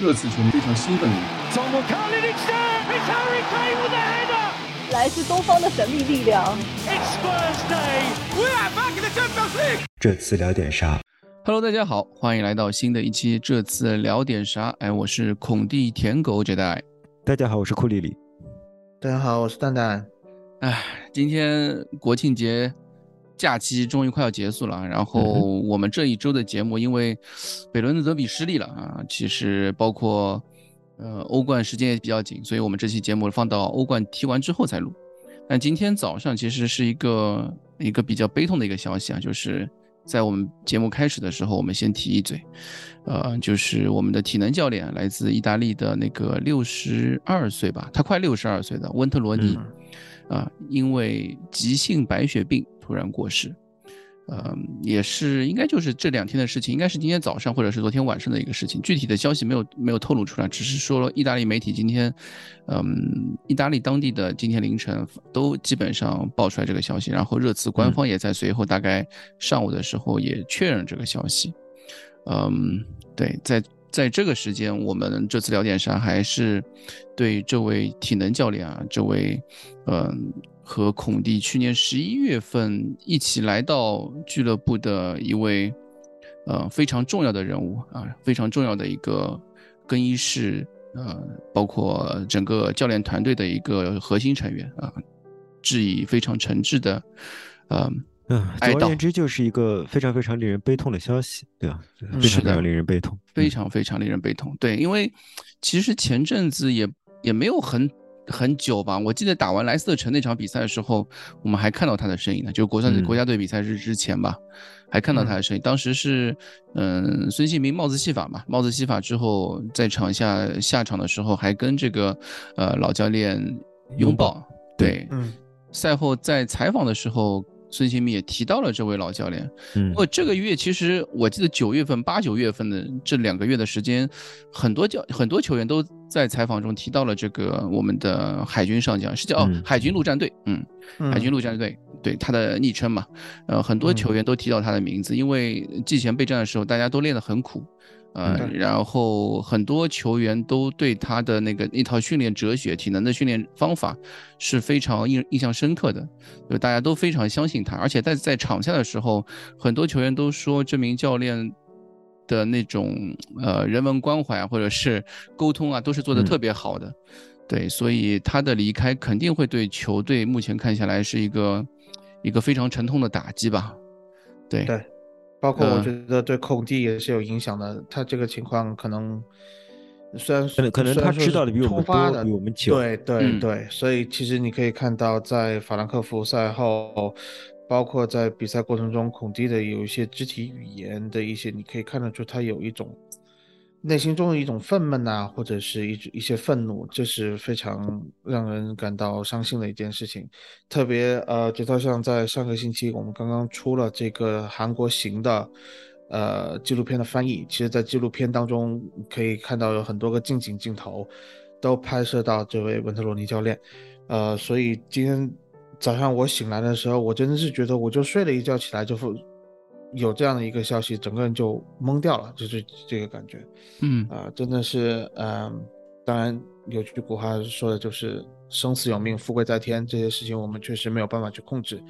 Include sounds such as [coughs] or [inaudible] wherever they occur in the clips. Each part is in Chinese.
热刺球迷非常兴奋。来自东方的神秘力量。这次聊点啥？Hello，大家好，欢迎来到新的一期。这次聊点啥？哎，我是孔蒂舔狗这代。大家好，我是库里里。大家好，我是蛋蛋。哎，今天国庆节。假期终于快要结束了，然后我们这一周的节目，因为北伦敦德比失利了啊，其实包括呃欧冠时间也比较紧，所以我们这期节目放到欧冠踢完之后再录。但今天早上其实是一个一个比较悲痛的一个消息啊，就是在我们节目开始的时候，我们先提一嘴，呃，就是我们的体能教练来自意大利的那个六十二岁吧，他快六十二岁的温特罗尼啊，因为急性白血病。突然过世，嗯，也是应该就是这两天的事情，应该是今天早上或者是昨天晚上的一个事情。具体的消息没有没有透露出来，只是说意大利媒体今天，嗯，意大利当地的今天凌晨都基本上爆出来这个消息，然后热刺官方也在随后大概上午的时候也确认这个消息。嗯，对，在在这个时间，我们这次聊点啥，还是对这位体能教练啊，这位，嗯。和孔蒂去年十一月份一起来到俱乐部的一位，呃，非常重要的人物啊，非常重要的一个更衣室，呃，包括整个教练团队的一个核心成员啊，致以非常诚挚的，呃，嗯，总而言之，就是一个非常非常令人悲痛的消息，对吧？非常非常令人悲痛，非常非常令人悲痛。对，因为其实前阵子也也没有很。很久吧，我记得打完莱斯特城那场比赛的时候，我们还看到他的身影呢，就是国战国家队比赛日之前吧，还看到他的身影。当时是，嗯，孙兴民帽子戏法嘛，帽子戏法之后，在场下下场的时候，还跟这个呃老教练拥抱。对，嗯，赛后在采访的时候。孙兴民也提到了这位老教练。嗯，不过这个月其实我记得九月份、八九月份的这两个月的时间，很多教很多球员都在采访中提到了这个我们的海军上将，是叫哦海军陆战队，嗯，海军陆战队，对他的昵称嘛。呃，很多球员都提到他的名字，因为季前备战的时候大家都练得很苦。呃，然后很多球员都对他的那个一套训练哲学、体能的训练方法是非常印印象深刻的，就大家都非常相信他。而且在在场下的时候，很多球员都说这名教练的那种呃人文关怀啊，或者是沟通啊，都是做的特别好的。对，所以他的离开肯定会对球队目前看下来是一个一个非常沉痛的打击吧。对。对。包括我觉得对孔蒂也是有影响的，他这个情况可能虽然可能可能他知道的比我们多，比我们久，对对对，所以其实你可以看到在法兰克福赛后，包括在比赛过程中，孔蒂的有一些肢体语言的一些，你可以看得出他有一种。内心中的一种愤懑呐，或者是一一些愤怒，这是非常让人感到伤心的一件事情。特别呃，就好像在上个星期，我们刚刚出了这个韩国行的呃纪录片的翻译。其实，在纪录片当中可以看到有很多个近景镜头，都拍摄到这位文特罗尼教练。呃，所以今天早上我醒来的时候，我真的是觉得，我就睡了一觉起来就。有这样的一个消息，整个人就懵掉了，就是这个感觉。嗯啊，真的是，嗯，当然有句古话说的就是“生死有命，富贵在天”，这些事情我们确实没有办法去控制。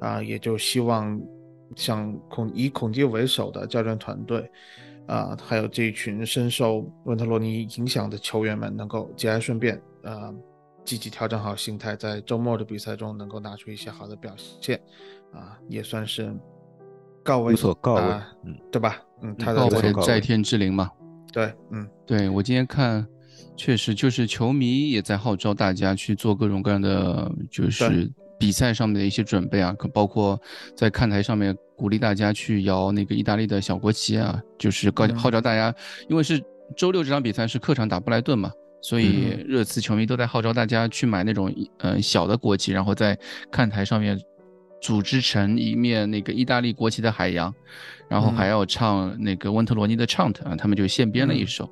啊，也就希望像孔以孔蒂为首的教练团队，啊，还有这一群深受温特罗尼影响的球员们，能够节哀顺变，啊，积极调整好心态，在周末的比赛中能够拿出一些好的表现，啊，也算是。告慰，所告慰，嗯，对吧？嗯，他告慰在天之灵嘛。对，嗯，对我今天看，确实就是球迷也在号召大家去做各种各样的，就是比赛上面的一些准备啊，包括在看台上面鼓励大家去摇那个意大利的小国旗啊，就是告号召大家，因为是周六这场比赛是客场打布莱顿嘛，所以热刺球迷都在号召大家去买那种嗯小的国旗，然后在看台上面。组织成一面那个意大利国旗的海洋，然后还要唱那个温特罗尼的《Chant》啊，他们就现编了一首，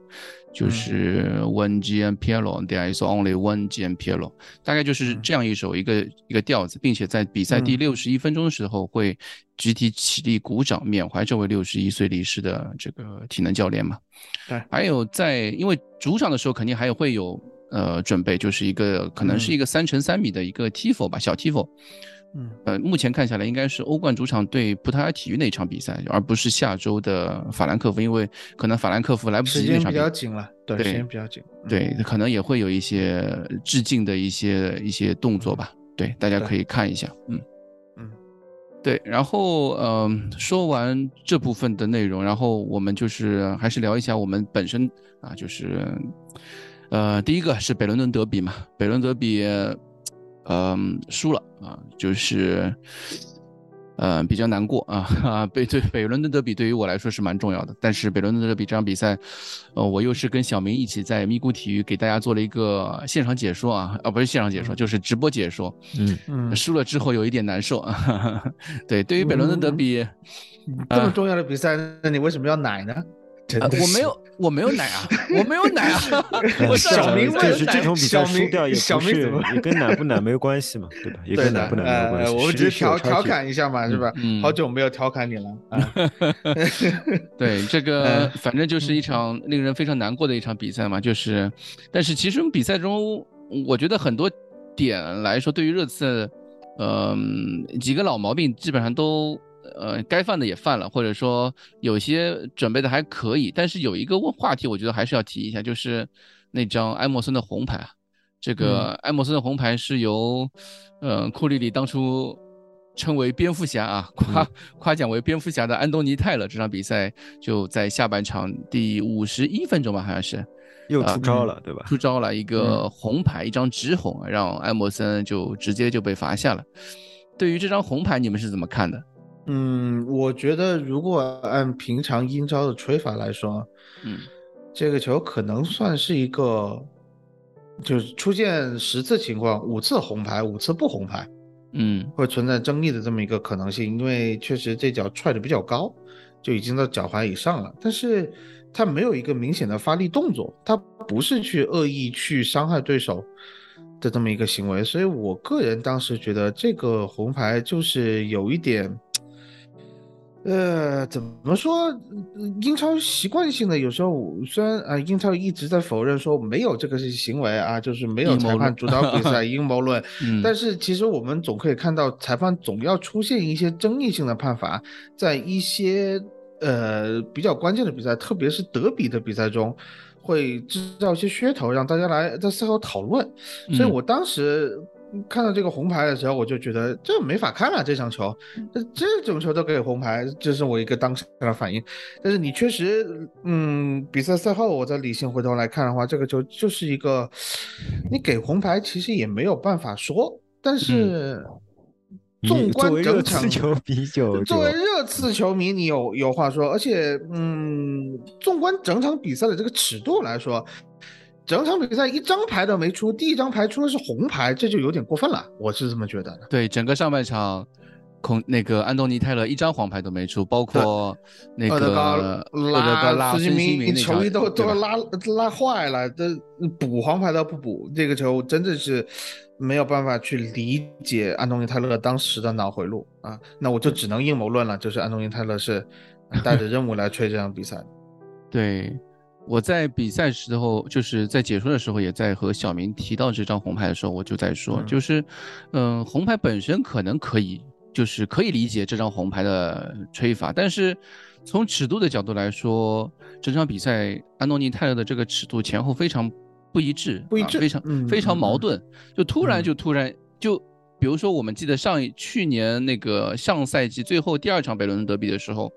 就是 One G and Piero，There is only one G and Piero，大概就是这样一首一个一个调子，并且在比赛第六十一分钟的时候会集体起立鼓掌，缅怀这位六十一岁离世的这个体能教练嘛。对，还有在因为主场的时候肯定还有会有呃准备，就是一个可能是一个三乘三米的一个 Tifo 吧，小 Tifo。嗯，呃，目前看下来应该是欧冠主场对葡萄牙体育那场比赛，而不是下周的法兰克福，因为可能法兰克福来不及那场比较紧了，对，时间比较紧，对，可能也会有一些致敬的一些一些动作吧，对，大家可以看一下，嗯。嗯，对，然后嗯，说完这部分的内容，然后我们就是还是聊一下我们本身啊，就是呃，第一个是北伦敦德比嘛，北伦德比。嗯，输了啊，就是，呃，比较难过啊。啊，[laughs] 北对北伦敦德比对于我来说是蛮重要的，但是北伦敦德比这场比赛，呃，我又是跟小明一起在咪咕体育给大家做了一个现场解说啊，啊，不是现场解说，就是直播解说。嗯嗯，输了之后有一点难受啊。[laughs] 对，对于北伦敦德比这么重要的比赛，那你为什么要奶呢？我没有，我没有奶啊，我没有奶啊。[laughs] 我小明就是这种比赛输掉也不是也跟奶不奶没有关系嘛，对吧？也跟奶不奶没有关系。我们只是调调侃一下嘛，是吧？好久没有调侃你了啊。[laughs] 对，这个 [laughs] 反正就是一场令人非常难过的一场比赛嘛，就是，但是其实比赛中，我觉得很多点来说，对于热刺，嗯，几个老毛病基本上都。呃，该犯的也犯了，或者说有些准备的还可以，但是有一个问话题，我觉得还是要提一下，就是那张埃默森的红牌啊。这个埃默森的红牌是由，呃，库里里当初称为蝙蝠侠啊，夸夸奖为蝙蝠侠的安东尼泰勒，这场比赛就在下半场第五十一分钟吧，好像是又出招了，对吧？出招了一个红牌，一张直红，让埃默森就直接就被罚下了。对于这张红牌，你们是怎么看的？嗯，我觉得如果按平常英超的吹法来说，嗯，这个球可能算是一个，就是出现十次情况，五次红牌，五次不红牌，嗯，会存在争议的这么一个可能性，因为确实这脚踹的比较高，就已经到脚踝以上了，但是他没有一个明显的发力动作，他不是去恶意去伤害对手的这么一个行为，所以我个人当时觉得这个红牌就是有一点。呃，怎么说？英超习惯性的有时候，虽然啊，英超一直在否认说没有这个行为啊，就是没有裁判主导比赛 [laughs] 阴谋论，但是其实我们总可以看到，裁判总要出现一些争议性的判罚，在一些呃比较关键的比赛，特别是德比的比赛中，会制造一些噱头，让大家来在赛后讨论。所以我当时。看到这个红牌的时候，我就觉得这没法看了。这场球，这这种球都给红牌，这是我一个当时的反应。但是你确实，嗯，比赛赛后我再理性回头来看的话，这个球就是一个，你给红牌其实也没有办法说。但是，纵观整场球迷就作为热刺球迷，你有有话说。而且，嗯，纵观整场比赛的这个尺度来说。整场比赛一张牌都没出，第一张牌出的是红牌，这就有点过分了，我是这么觉得的。对，整个上半场，孔那个安东尼泰勒一张黄牌都没出，包括那个拉德高拉孙兴民球衣都都拉拉坏了，这补黄牌都不补，这个球真的是没有办法去理解安东尼泰勒当时的脑回路啊，那我就只能阴谋论了，就是安东尼泰勒是带着任务来吹这场比赛。[laughs] 对。我在比赛时候，就是在解说的时候，也在和小明提到这张红牌的时候，我就在说，就是，嗯，红牌本身可能可以，就是可以理解这张红牌的吹法，但是从尺度的角度来说，整场比赛安东尼泰勒的这个尺度前后非常不一致，不一致，非常非常矛盾，就突然就突然就，比如说我们记得上一去年那个上赛季最后第二场北伦敦德比的时候。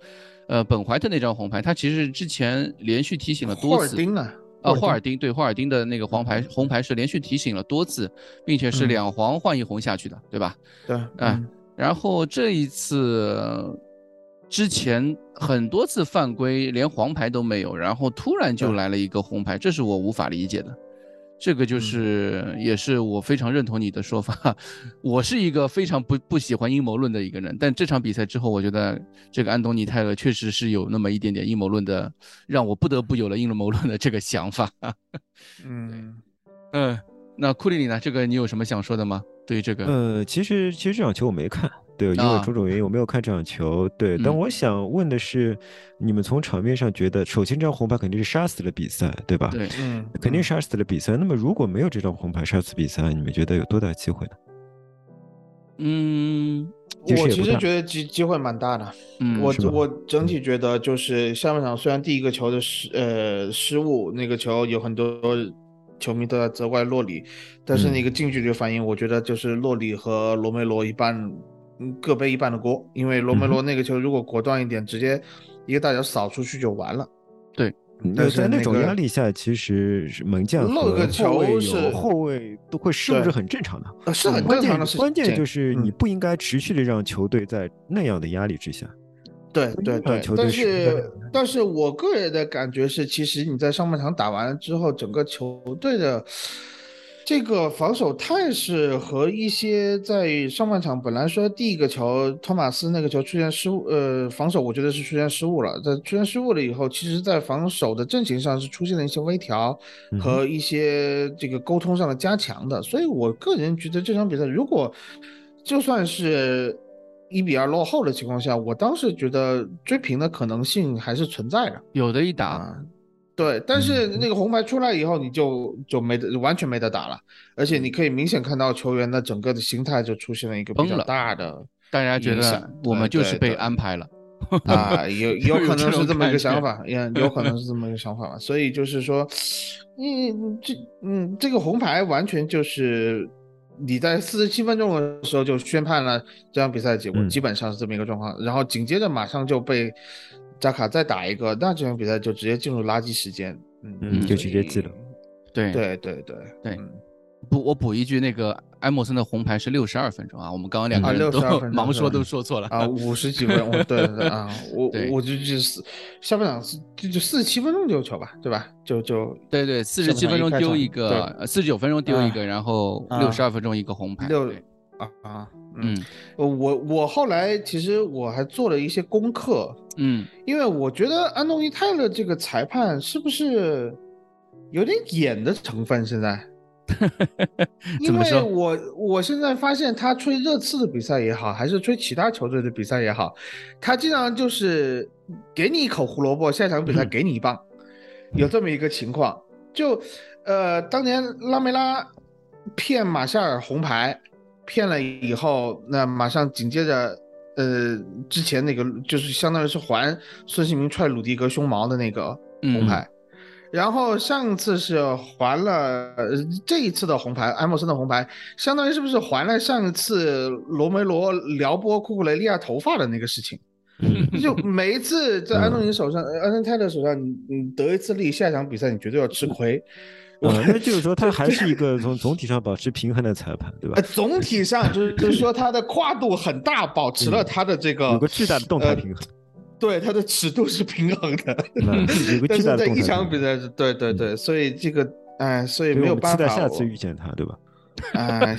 呃，本怀特那张红牌，他其实之前连续提醒了多次。霍尔丁啊，啊，霍尔丁对霍尔丁的那个黄牌，红牌是连续提醒了多次，并且是两黄换一红下去的，对吧？对，嗯。然后这一次，之前很多次犯规连黄牌都没有，然后突然就来了一个红牌，这是我无法理解的。这个就是也是我非常认同你的说法。[laughs] 我是一个非常不不喜欢阴谋论的一个人，但这场比赛之后，我觉得这个安东尼泰勒确实是有那么一点点阴谋论的，让我不得不有了阴谋论的这个想法。[laughs] 嗯嗯，那库里里呢？这个你有什么想说的吗？对于这个，呃，其实其实这场球我没看，对，因为啊种种原因我没有看这场球。对，但嗯我想问的是，你们从场面上觉得，首先这张红牌肯定是杀死了比赛，对吧？对，嗯，肯定杀死了比赛。那么如果没有这张红牌杀死比赛，你们觉得有多大机会呢？嗯我其实觉得机机会蛮大的。嗯，我我整体觉得就是下半场虽然第一个球的失呃失误，那个球有很多球迷都在责怪洛里，但是嗯那个近距离反应，我觉得就是洛里和罗梅罗一半嗯各背一半的锅，因为罗梅罗那个球如果果断一点，直接一个大脚扫出去就完了。那是在那种那个压力下，其实是门将漏个球是有后卫都会失误对是很正常的。呃，是很正常的事情。关键就是你嗯不应该持续的让球队在那样的压力之下。对对对，但是但是我个人的感觉是，其实你在上半场打完了之后，整个球队的这个防守态势和一些在上半场本来说第一个球托马斯那个球出现失误，呃，防守我觉得是出现失误了。在出现失误了以后，其实在防守的阵型上是出现了一些微调嗯和一些这个沟通上的加强的。所以我个人觉得这场比赛如果就算是一比二落后的情况下，我当时觉得追平的可能性还是存在的有的一打，啊。对，但是那个红牌出来以后，你就就没得完全没得打了，而且你可以明显看到球员的整个的心态就出现了一个比较大的大家觉得我们就是被安排了。啊，有 [laughs] 有可能是这么一个想法，也有可能是这么一个想法吧。所以就是说，你，这嗯这个红牌完全就是你在四十七分钟的时候就宣判了这场比赛的结果，嗯基本上是这么一个状况。然后紧接着马上就被扎卡再打一个，那这场比赛就直接进入垃圾时间。嗯，嗯就直接记了。对对对对对嗯补我补一句，那个埃默森的红牌是六十二分钟啊，我们刚刚两个啊人都62分钟盲说都说错了啊，五十几分，钟对对对啊，我我就就是下半场就就四十七分钟丢球吧，对吧？就就对对，四十七分钟丢一个，呃，四十九分钟丢一个，然后啊六十二分钟一个红牌。啊啊，嗯，我我后来其实我还做了一些功课，嗯，因为我觉得安东尼泰勒这个裁判是不是有点演的成分？现在，[laughs] 因为怎么说？我我现在发现他吹热刺的比赛也好，还是吹其他球队的比赛也好，他经常就是给你一口胡萝卜，下场比赛嗯。给你一棒，有这么一个情况。就呃，当年拉梅拉骗马夏尔红牌，骗了以后，那马上紧接着。呃，之前那个就是相当于是还孙兴民踹鲁迪格胸毛的那个红嗯牌，然后上一次是还了，呃这一次的红牌，埃默森的红牌，相当于是不是还了上一次罗梅罗撩拨库库雷利亚头发的那个事情？[laughs] 嗯就每一次在安东尼手上，呃安东尼泰勒手上，你你得一次利，下一场比赛你绝对要吃亏。呃，那就是说他还是一个从总体上保持平衡的裁判，对吧呃，？总体上就是就是说他的跨度很大，保持了他的这个有个巨大的动态呃平衡，[laughs] 对他的尺度是平衡的。[laughs] 但是在一。场比赛是，对对对，所以这个，哎，所以没有办法期待下次遇见他，对吧？啊，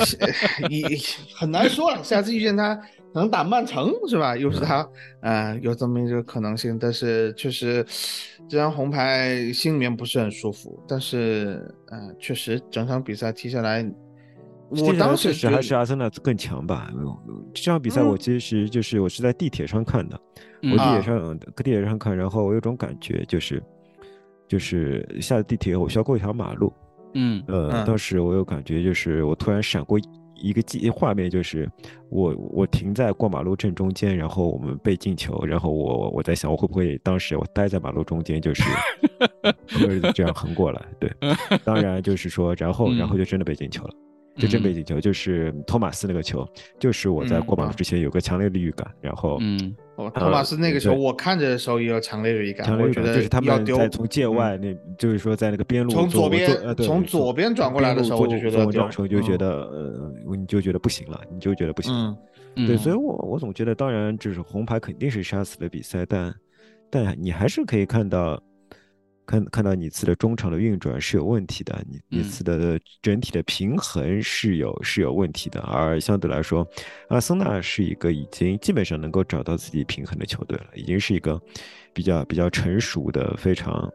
也 [laughs] 很难说了。下次遇见他，可能打曼城是吧？又是他，啊，有这么一个可能性。但是确实，这张红牌心里面不是很舒服。但是，嗯、确实整场比赛踢下来，我当时确实还是阿森纳更强吧。这场比赛我嗯其实就是我是在地铁上看的，嗯我地铁啊上搁地铁上看，然后我有种感觉就是就是下了地铁我需要过一条马路，嗯呃，嗯当时我有感觉，就是我突然闪过一个记画面，就是我我停在过马路正中间，然后我们被进球，然后我我在想，我会不会当时我待在马路中间，就是 [laughs] 就是这样横过来？对，[laughs] 当然就是说，然后然后就真的被进球了。就真被进球，就是托马斯那个球，就是我在过马路之前有个强烈的预感，然后嗯哦托马斯那个时候我看着的时候也有强烈的预感，我觉得就是他们要丢在从界嗯。外那，就是说在那个边路从左边从左边转过来的时候我就觉得做丢时候就觉嗯。得呃，你就觉得不行了，你就觉得不行对，嗯。所以我我总觉得，当然就是红牌肯定是杀死了比赛，但但你还是可以看到，看看到你次的中场的运转是有问题的，你你次的整体的平衡是有是有问题的，而相对来说，阿森纳是一个已经基本上能够找到自己平衡的球队了，已经是一个比较比较成熟的、非常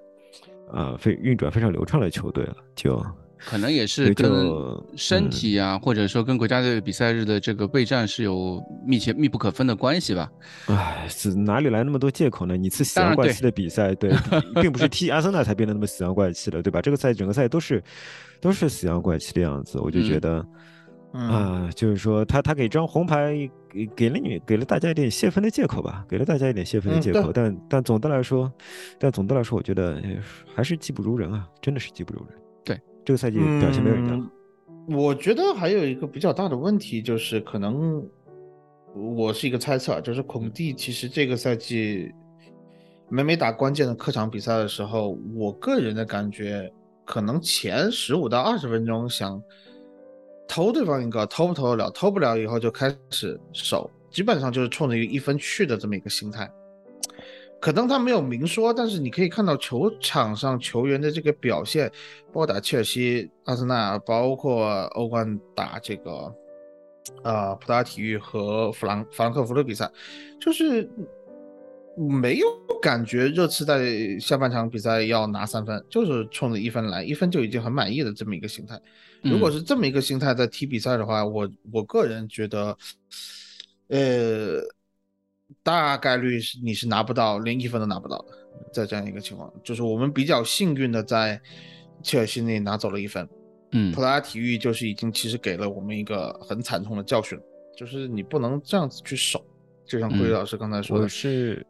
啊非运转非常流畅的球队了，就。可能也是跟身体啊，或者说跟国家队比赛日的这个备战是有密切密不可分的关系吧？哎，是哪里来那么多借口呢？你次死亡怪气的比赛，对，[laughs] 并不是踢阿森纳才变得那么死亡怪气的，对吧？这个赛整个赛都是都是死亡怪气的样子，我就觉得啊，就是说他他给张红牌给给了你给了大家一点泄愤的借口吧，给了大家一点泄愤的借口，但但总的来说，但总的来说，我觉得还是技不如人啊，真的是技不如人。这个赛季表现没有人家。我觉得还有一个比较大的问题，就是可能我是一个猜测，就是孔蒂其实这个赛季每每打关键的客场比赛的时候，我个人的感觉，可能前十五到二十分钟想偷对方一个，偷不偷得了，偷不了以后就开始守，基本上就是冲着一分去的这么一个心态。可能他没有明说，但是你可以看到球场上球员的这个表现，包括打切尔西、阿森纳，包括欧冠打这个，呃，普达体育和弗兰法兰克福的比赛，就是没有感觉热刺在下半场比赛要拿三分，就是冲着一分来，一分就已经很满意的这么一个心态。如果是这么一个心态在踢比赛的话，我我个人觉得，呃。大概率是你是拿不到，连一分都拿不到的，在这样一个情况，就是我们比较幸运的在切尔西那里拿走了一分，嗯，普拉体育就是已经其实给了我们一个很惨痛的教训，就是你不能这样子去守，就像桂老师刚才说的，我是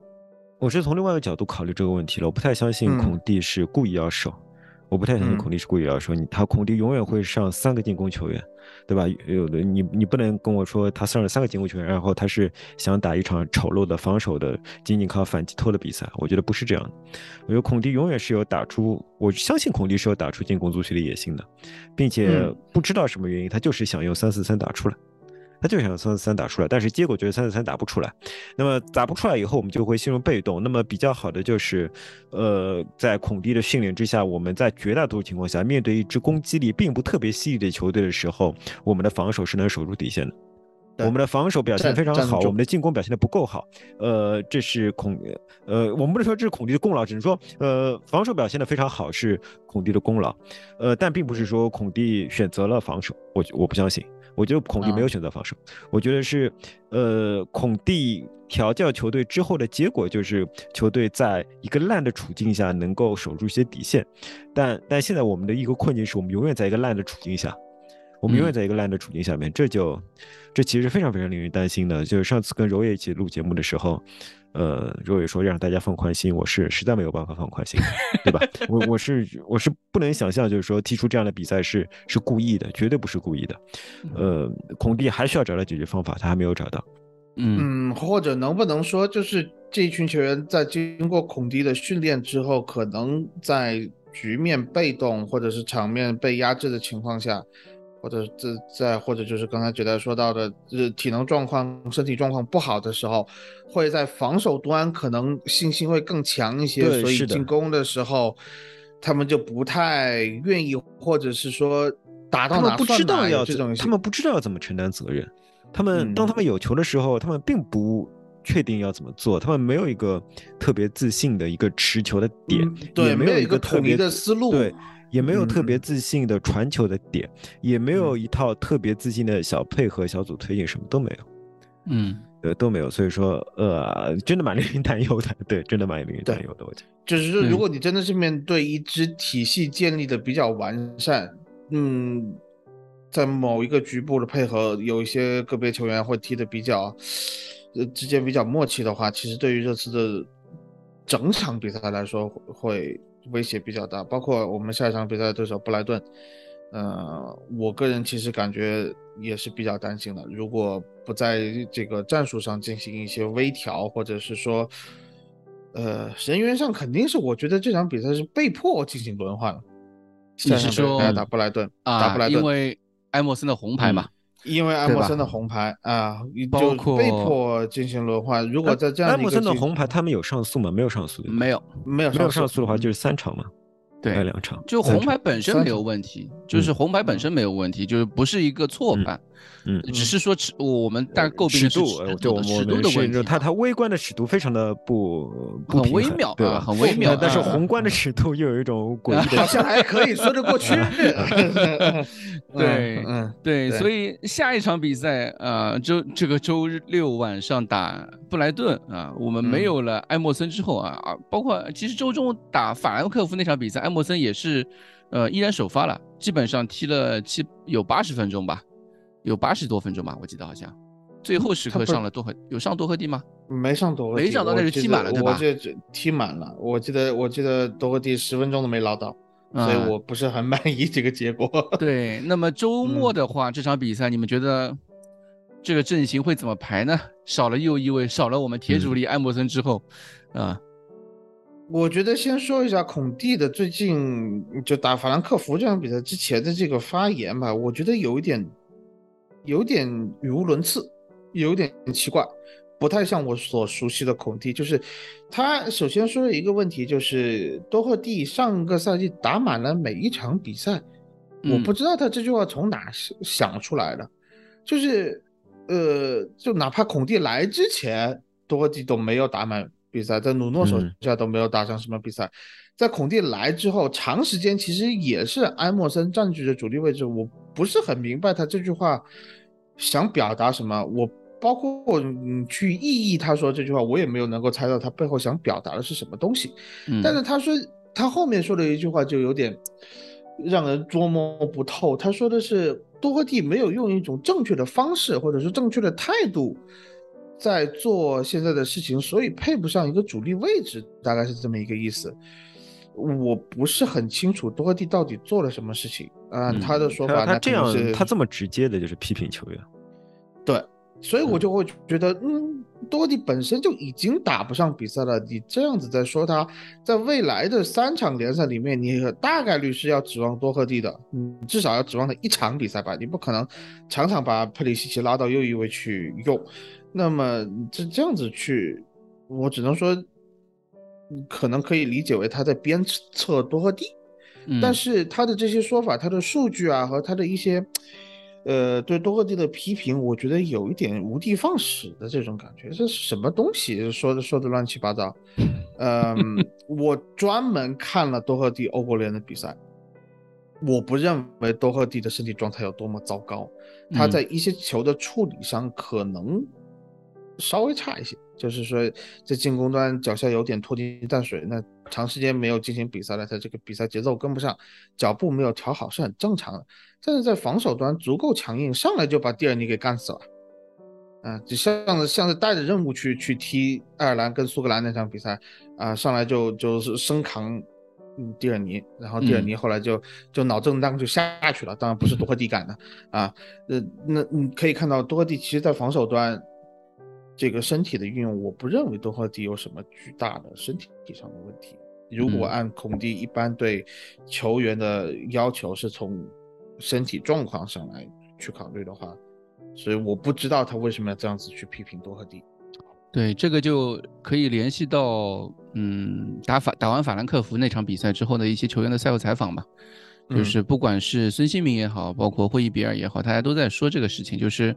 我是从另外一个角度考虑这个问题了，我不太相信孔蒂是故意要守。我不太相信孔蒂是故意要说你，他孔蒂永远会上三个进攻球员，对吧？有的你你不能跟我说他上了三个进攻球员，然后他是想打一场丑陋的防守的，仅仅靠反击拖的比赛。我觉得不是这样的。我觉得孔蒂永远是有打出，我相信孔蒂是有打出进攻足球的野心的，并且不知道什么原因，他就是想用三四三打出来。他就想三四三打出来，但是结果觉得三四三打不出来。那么打不出来以后，我们就会陷入被动。那么比较好的就是，呃，在孔蒂的训练之下，我们在绝大多数情况下，面对一支攻击力并不特别犀利的球队的时候，我们的防守是能守住底线的。我们的防守表现非常好，我们的进攻表现的不够好。呃，这是孔，呃，我们不能说这是孔蒂的功劳，只能说，呃，防守表现的非常好是孔蒂的功劳。呃，但并不是说孔蒂选择了防守，我我不相信。我觉得孔蒂没有选择防守，我觉得是，呃，孔蒂调教球队之后的结果就是球队在一个烂的处境下能够守住一些底线，但但现在我们的一个困境是我们永远在一个烂的处境下，我们永远在一个烂的处境下面，这就这其实非常非常令人担心的。就是上次跟柔也一起录节目的时候。呃，柔也说让大家放宽心，我是实在没有办法放宽心，对吧？我我是我是不能想象，就是说踢出这样的比赛是是故意的，绝对不是故意的。呃，孔蒂还需要找到解决方法，他还没有找到。嗯，或者能不能说，就是这一群球员在经过孔蒂的训练之后，可能在局面被动或者是场面被压制的情况下。或者这在或者就是刚才觉得说到的，就是体能状况、身体状况不好的时候，会在防守端可能信心会更强一些，所以进攻的时候，他们就不太愿意，或者是说打到哪算哪这种，他们不知道要怎么承担责任。他们当他们有球的时候，他们并不确定要怎么做，他们没有一个特别自信的一个持球的点，对，没有一个统一的思路，对。也没有特别自信的传球的点，也没有一套特别自信的小配合、小组推进，什么都没有。嗯，呃，都没有。所以说，呃，真的蛮令人担忧的。对，真的蛮令人担忧的。我觉得，就是说，如果你真的是面对一支体系建立的比较完善，嗯，在某一个局部的配合，有一些个别球员会踢的比较，呃，之间比较默契的话，其实对于这次的整场比赛来说会。威胁比较大，包括我们下一场比赛的对手布莱顿，呃，我个人其实感觉也是比较担心的。如果不在这个战术上进行一些微调，或者是说，呃，人员上肯定是，我觉得这场比赛是被迫进行轮换了。你是说打布莱顿？啊，打布莱顿，因为埃莫森的红牌嘛。因为艾默森的红牌啊，包括被迫进行轮换。如果在这样艾默森的红牌，他们有上诉吗？没有上诉，没有，没有没有上诉诉的话，就是三场嘛，对还有两场，就红牌本身没有问题，就是红牌本身没有问题，就是不是一个错判，嗯只是说尺，我们大概诟病的尺度，呃尺就我们尺度们的问题嘛，他他微观的尺度非常的不不很微妙啊对吧？很微妙但是啊宏观的尺度又有一种诡异的 [laughs] 好像还可以说得过去。[laughs] [laughs] 对嗯，对，所以下一场比赛啊，周这个周六晚上打布莱顿啊，我们没嗯有了埃默森之后啊啊，包括其实周中打法兰克福那场比赛，埃默森也是呃依然首发了，基本上踢了七有八十分钟吧，有八十多分钟吧，我记得好像。最后时刻上了多赫，有上多赫蒂吗？没上多赫蒂，没上到那是踢满了对吧我记得踢满了，我记得我记得多赫蒂十分钟都没捞到，所以啊我不是很 [laughs] 满意这个结果。[laughs] 对，那么周末嗯的话，这场比赛你们觉得这个阵型会怎么排呢？少了又一位，少了我们铁嗯主力艾默森之后，啊，我觉得先说一下孔蒂的最近就打法兰克福这场比赛之前的这个发言吧，我觉得有一点，有点语无伦次，有点奇怪，不太像我所熟悉的孔蒂。就是他首先说的一个问题，就是多赫蒂上个赛季打满了每一场比赛，我嗯。不知道他这句话从哪想想出来的，就是呃，就哪怕孔蒂来之前，多赫蒂都没有打满比赛，在努诺手嗯。下都没有打上什么比赛，在孔蒂来之后，长时间其实也是埃默森占据着主力位置，我不是很明白他这句话想表达什么，我。包括嗯，去意译他说这句话，我也没有能够猜到他背后想表达的是什么东西。嗯但是他说他后面说的一句话就有点让人捉摸不透。他说的是多赫蒂没有用一种正确的方式或者是正确的态度在做现在的事情，所以配不上一个主力位置，大概是这么一个意思。我不是很清楚多赫蒂到底做了什么事情。按、嗯他的说法，那他他这样是他这么直接的就是批评球员，对，所以我就会觉得，嗯，多蒂本身就已经打不上比赛了，你这样子在说他，在未来的三场联赛里面，你大概率是要指望多赫蒂的，嗯，至少要指望他一场比赛吧，你不可能场场把佩里西奇拉到右翼位去用，那么这这样子去，我只能说，嗯可能可以理解为他在鞭策多赫蒂，但嗯是他的这些说法，他的数据啊和他的一些，呃，对多赫蒂的批评，我觉得有一点无的放矢的这种感觉。这是什么东西？说的说的乱七八糟。[laughs] 嗯，我专门看了多赫蒂欧国联的比赛，我不认为多赫蒂的身体状态有多么糟糕，他嗯在一些球的处理上可能稍微差一些，就是说在进攻端脚下有点拖泥带水，那长时间没有进行比赛了，他这个比赛节奏跟不上，脚步没有调好是很正常的。但是在防守端足够强硬，上来就把蒂尔尼给干死了。啊，就像是像是带着任务去去踢爱尔兰跟苏格兰那场比赛啊，上来就就是生扛，嗯，蒂尔尼，然后蒂尔尼后来就、就脑震荡就下去了，当然不是多赫蒂干的啊，呃，那你可以看到多赫蒂其实在防守端这个身体的运用，我不认为多赫蒂有什么巨大的身体上的问题。如果嗯按孔蒂一般对球员的要求是从身体状况上来去考虑的话，所以我不知道他为什么要这样子去批评多赫蒂。对，这个就可以联系到，嗯，打法打完法兰克福那场比赛之后的一些球员的赛后采访吧。就嗯。是不管是孙兴民也好，包括霍伊比尔也好，大家都在说这个事情，就是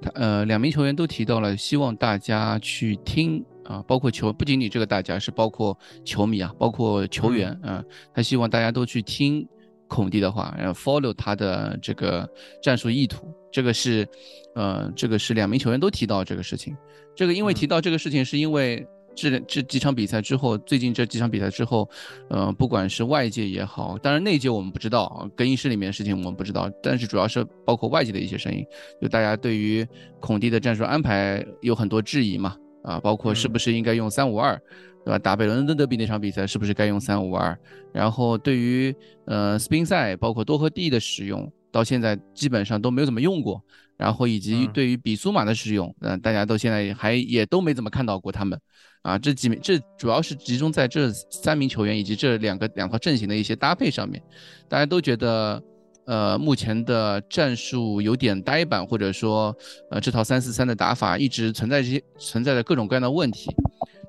他呃两名球员都提到了，希望大家去听啊，包括球不仅仅这个大家是包括球迷啊，包括球员啊，他希望大家都去听孔蒂的话，然后 follow 他的这个战术意图，这个是呃这个是两名球员都提到这个事情。这个因为嗯。提到这个事情，是因为这这几场比赛之后，最近这几场比赛之后，呃，不管是外界也好，当然内界我们不知道啊，更衣室里面的事情我们不知道，但是主要是包括外界的一些声音，就大家对于孔蒂的战术安排有很多质疑嘛，啊，包括是不是应该用三五二，对吧？打北伦敦德比那场比赛是不是该用三五二？然后对于呃斯宾塞，包括多赫蒂的使用，到现在基本上都没有怎么用过。然后以及嗯对于比苏马的使用，嗯、大家都现在还也都没怎么看到过他们，啊，这几名这主要是集中在这三名球员以及这两个两套阵型的一些搭配上面，大家都觉得呃目前的战术有点呆板，或者说呃这套三四三的打法一直存在这些存在着各种各样的问题。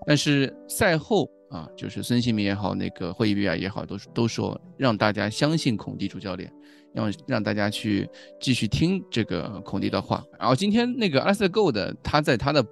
但是赛后啊，就是孙兴民也好，那个霍伊比尔也好，都都说让大家相信孔蒂主教练，让让大家去继续听这个孔蒂的话。然后今天那个阿斯 Go 的他在他的。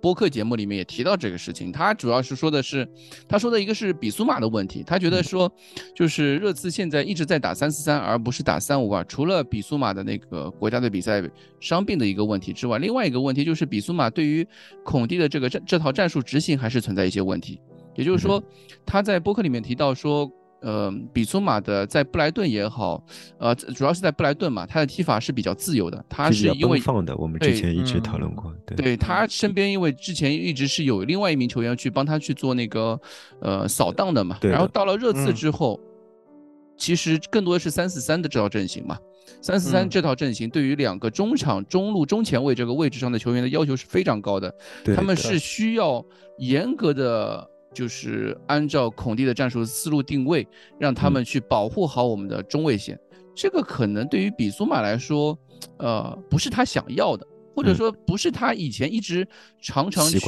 播客节目里面也提到这个事情，他主要是说的是，他说的一个是比苏马的问题，他觉得说，就是热刺现在一直在打三四三，而不是打三五二，除了比苏马的那个国家队比赛伤病的一个问题之外，另外一个问题就是比苏马对于孔蒂的这个这这套战术执行还是存在一些问题，也就是说，他在播客里面提到说。呃，比苏马的在布莱顿也好，呃，主要是在布莱顿嘛，他的踢法是比较自由的，他是因为放的，我们之前一直讨论过，对，对他身边因为之前一直是有另外一名球员去帮他去做那个呃扫荡的嘛，然后到了热刺之后，其实更多的是三四三的这套阵型嘛，三四三这套阵型对于两个中场、中路、中前卫这个位置上的球员的要求是非常高的，他们是需要严格的。就是按照孔蒂的战术思路定位，让他们去保护好我们的中卫线。这个可能对于比苏马来说，呃，不是他想要的，或者说不是他以前一直常常去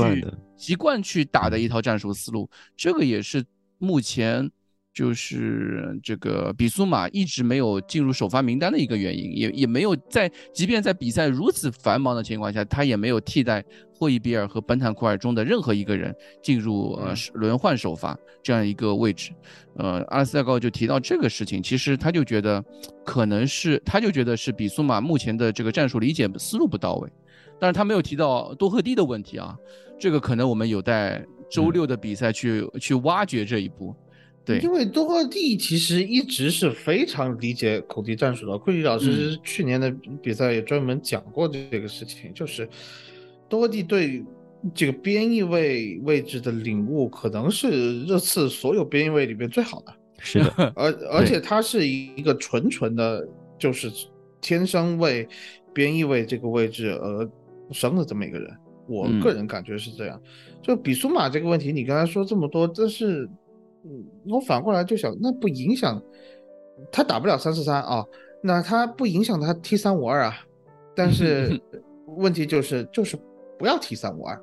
习惯去打的一套战术思路。这个也是目前。就是这个比苏马一直没有进入首发名单的一个原因，也也没有在，即便在比赛如此繁忙的情况下，他也没有替代霍伊比尔和本坦库尔中的任何一个人进入呃轮换首发这样一个位置。呃，阿拉斯加高就提到这个事情，其实他就觉得可能是，他就觉得是比苏马目前的这个战术理解思路不到位，但是他没有提到多赫蒂的问题啊，这个可能我们有待周六的比赛去去挖掘这一步。对，因为多赫蒂其实一直是非常理解孔蒂战术的。库里老师去年的比赛也专门讲过这个事情，就是多赫蒂对这个边翼位位置的领悟，可能是热刺所有边翼位里面最好的。是的，而而且他是一个纯纯的，就是天生为边翼位这个位置而生的这么一个人。我个人感觉是这样。就比苏马这个问题，你刚才说这么多，这是。嗯，我反过来就想，那不影响他打不了三四三啊，那他不影响他踢三五二啊。但是 [laughs] 问题就是，就是不要踢三五二。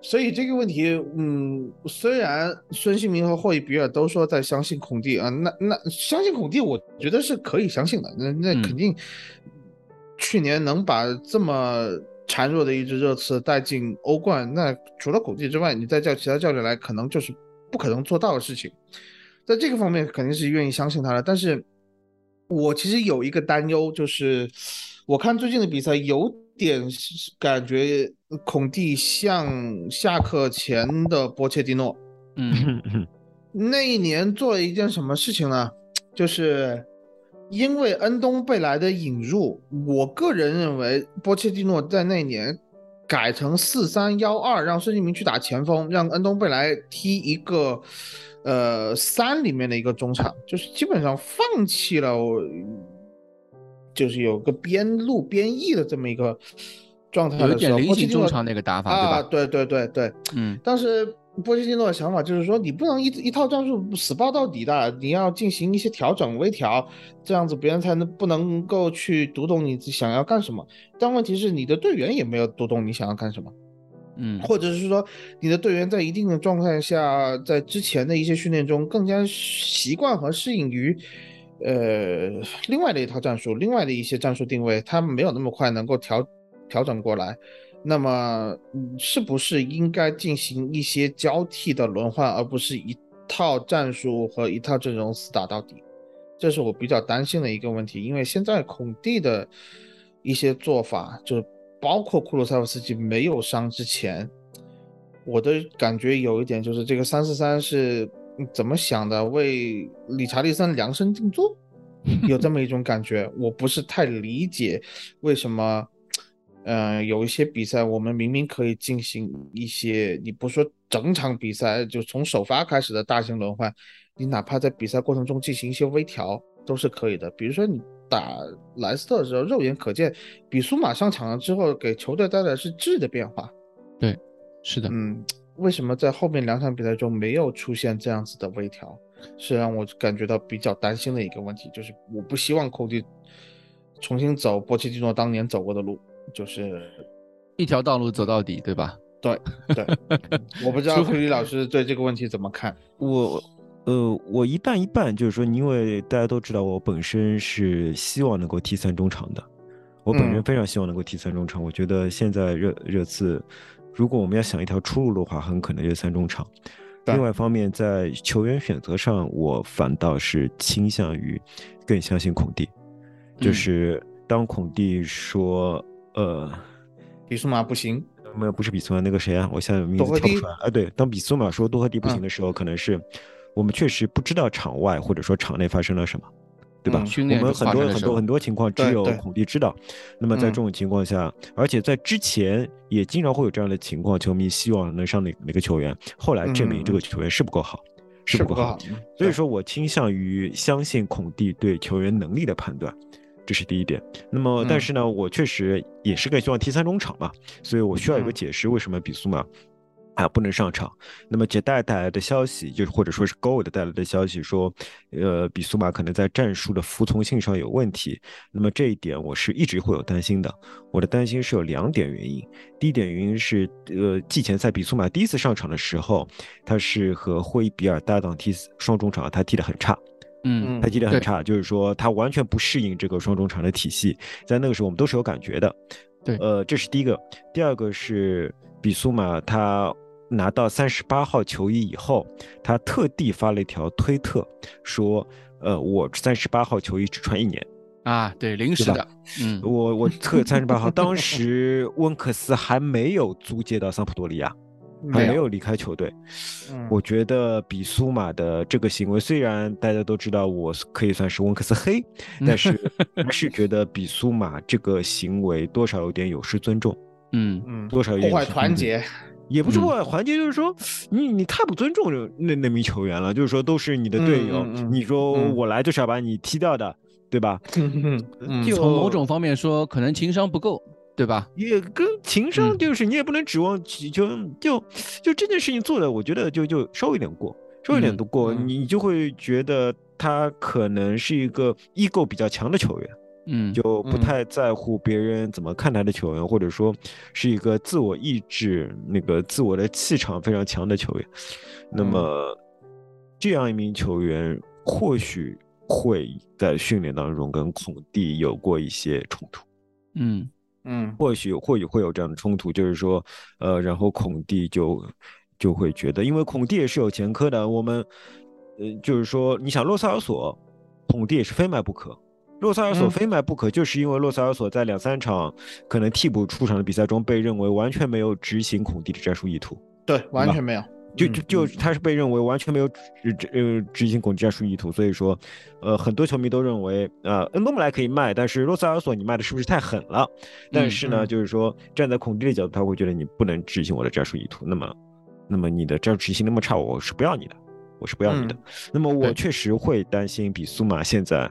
所以这个问题，嗯，虽然孙兴民和霍伊比尔都说在相信孔蒂啊，那那相信孔蒂，我觉得是可以相信的。那那肯定，去年能把这么孱弱的一支热刺带进欧冠，那除了孔蒂之外，你再叫其他教练来，可能就是。不可能做到的事情，在这个方面肯定是愿意相信他的。但是，我其实有一个担忧，就是我看最近的比赛，有点感觉孔蒂像下课前的波切蒂诺。嗯，[laughs] 那一年做了一件什么事情呢？就是因为恩东贝莱的引入，我个人认为波切蒂诺在那年。改成四三幺二，让孙兴民去打前锋，让恩东贝莱踢一个，呃，三里面的一个中场，就是基本上放弃了，就是有个边路边翼的这么一个状态的时候，有点菱形中场那个打法，对吧？对对对对，嗯，当时。波切蒂诺的想法就是说，你不能一一套战术死抱到底的，你要进行一些调整、微调，这样子别人才能不能够去读懂你想要干什么。但问题是，你的队员也没有读懂你想要干什么，嗯，或者是说，你的队员在一定的状态下，在之前的一些训练中更加习惯和适应于，呃，另外的一套战术，另外的一些战术定位，他没有那么快能够调调整过来。那么，是不是应该进行一些交替的轮换，而不是一套战术和一套阵容死打到底？这是我比较担心的一个问题。因为现在孔蒂的一些做法，就是包括库鲁塞夫斯基没有伤之前，我的感觉有一点就是这个三四三是怎么想的？为理查利森量身定做，[laughs] 有这么一种感觉。我不是太理解为什么。嗯，有一些比赛，我们明明可以进行一些，你不说整场比赛，就从首发开始的大型轮换，你哪怕在比赛过程中进行一些微调都是可以的。比如说你打莱斯特的时候，肉眼可见，比苏马上场了之后，给球队带来是质的变化。对，是的，嗯，为什么在后面两场比赛中没有出现这样子的微调？是让我感觉到比较担心的一个问题，就是我不希望孔蒂重新走波切蒂诺当年走过的路，就是一条道路走到底，对吧？对对，[laughs] 我不知道库里老师对这个问题怎么看。我呃，我一半一半，就是说，因为大家都知道，我本身是希望能够踢三中场的，我本身非常希望能够踢三中场。我觉得现在热热刺，如果我们要想一条出路的话，很可能就是三中场。另外一方面，在球员选择上，我反倒是倾向于更相信孔蒂。就是当孔蒂说，呃，比苏马不行，没有不是比苏马，那个谁啊？我现在名字跳不出来。哎，对，当比苏马说多赫蒂不行的时候，可能是我们确实不知道场外或者说场内发生了什么。对吧？我们很多很多很多情况只有孔蒂知道。那么在这种情况下，而且在之前也经常会有这样的情况，球迷希望能上哪哪个球员，后来证明这个球员是不够好，是不够好。所以说我倾向于相信孔蒂对球员能力的判断，这是第一点。那么但是呢，我确实也是更希望踢三中场嘛，所以我需要一个解释，为什么比苏马。啊，不能上场。那么杰代带来的消息，就是或者说是 Gold 带来的消息说，呃，比苏马可能在战术的服从性上有问题。那么这一点我是一直会有担心的。我的担心是有两点原因。第一点原因是，呃，季前赛比苏马第一次上场的时候，他是和霍伊比尔搭档踢双中场，他踢得很差。嗯，他踢得很差，就是说他完全不适应这个双中场的体系。在那个时候，我们都是有感觉的。对，呃，这是第一个。第二个是比苏马他。拿到三十八号球衣以后，他特地发了一条推特，说：“呃，我三十八号球衣只穿一年啊，对，临时的。嗯，我我特三十八号，当时温克斯还没有租借到桑普多利亚，还没有离开球队。我觉得比苏马的这个行为，虽然大家都知道我可以算是温克斯黑，[laughs] 但是还是觉得比苏马这个行为多少有点有失尊重。[laughs] 嗯嗯，多少有点破坏团结。”也不是破坏环节，就是说你你太不尊重那那名球员了。就是说都是你的队友，你说我来就是要把你踢掉的，对吧？就从某种方面说，可能情商不够，对吧？也跟情商就是你也不能指望就就就这件事情做的，我觉得就就稍微有点过，稍微有点都过，你就会觉得他可能是一个 ego 比较强的球员。嗯，就不太在乎别人怎么看他的球员，或者说是一个自我意志、那个自我的气场非常强的球员。那么，这样一名球员或许会在训练当中跟孔蒂有过一些冲突。嗯嗯，或许或许会有这样的冲突，就是说，呃，然后孔蒂就就会觉得，因为孔蒂也是有前科的。我们，呃，就是说，你想洛萨尔索，孔蒂也是非买不可。洛萨尔索非买不可，就是因为洛萨尔索在两三场可能替补出场的比赛中被认为完全没有执行孔蒂的战术意图。对，完全没有。就就就他是被认为完全没有执呃执行孔蒂战术意图，所以说，呃，很多球迷都认为，呃，恩东布莱可以卖，但是洛塞尔索你卖的是不是太狠了？但是呢，就是说站在孔蒂的角度，他会觉得你不能执行我的战术意图，那么，那么你的战术执行那么差，我是不要你的，我是不要你的。那么我确实会担心比苏马现在。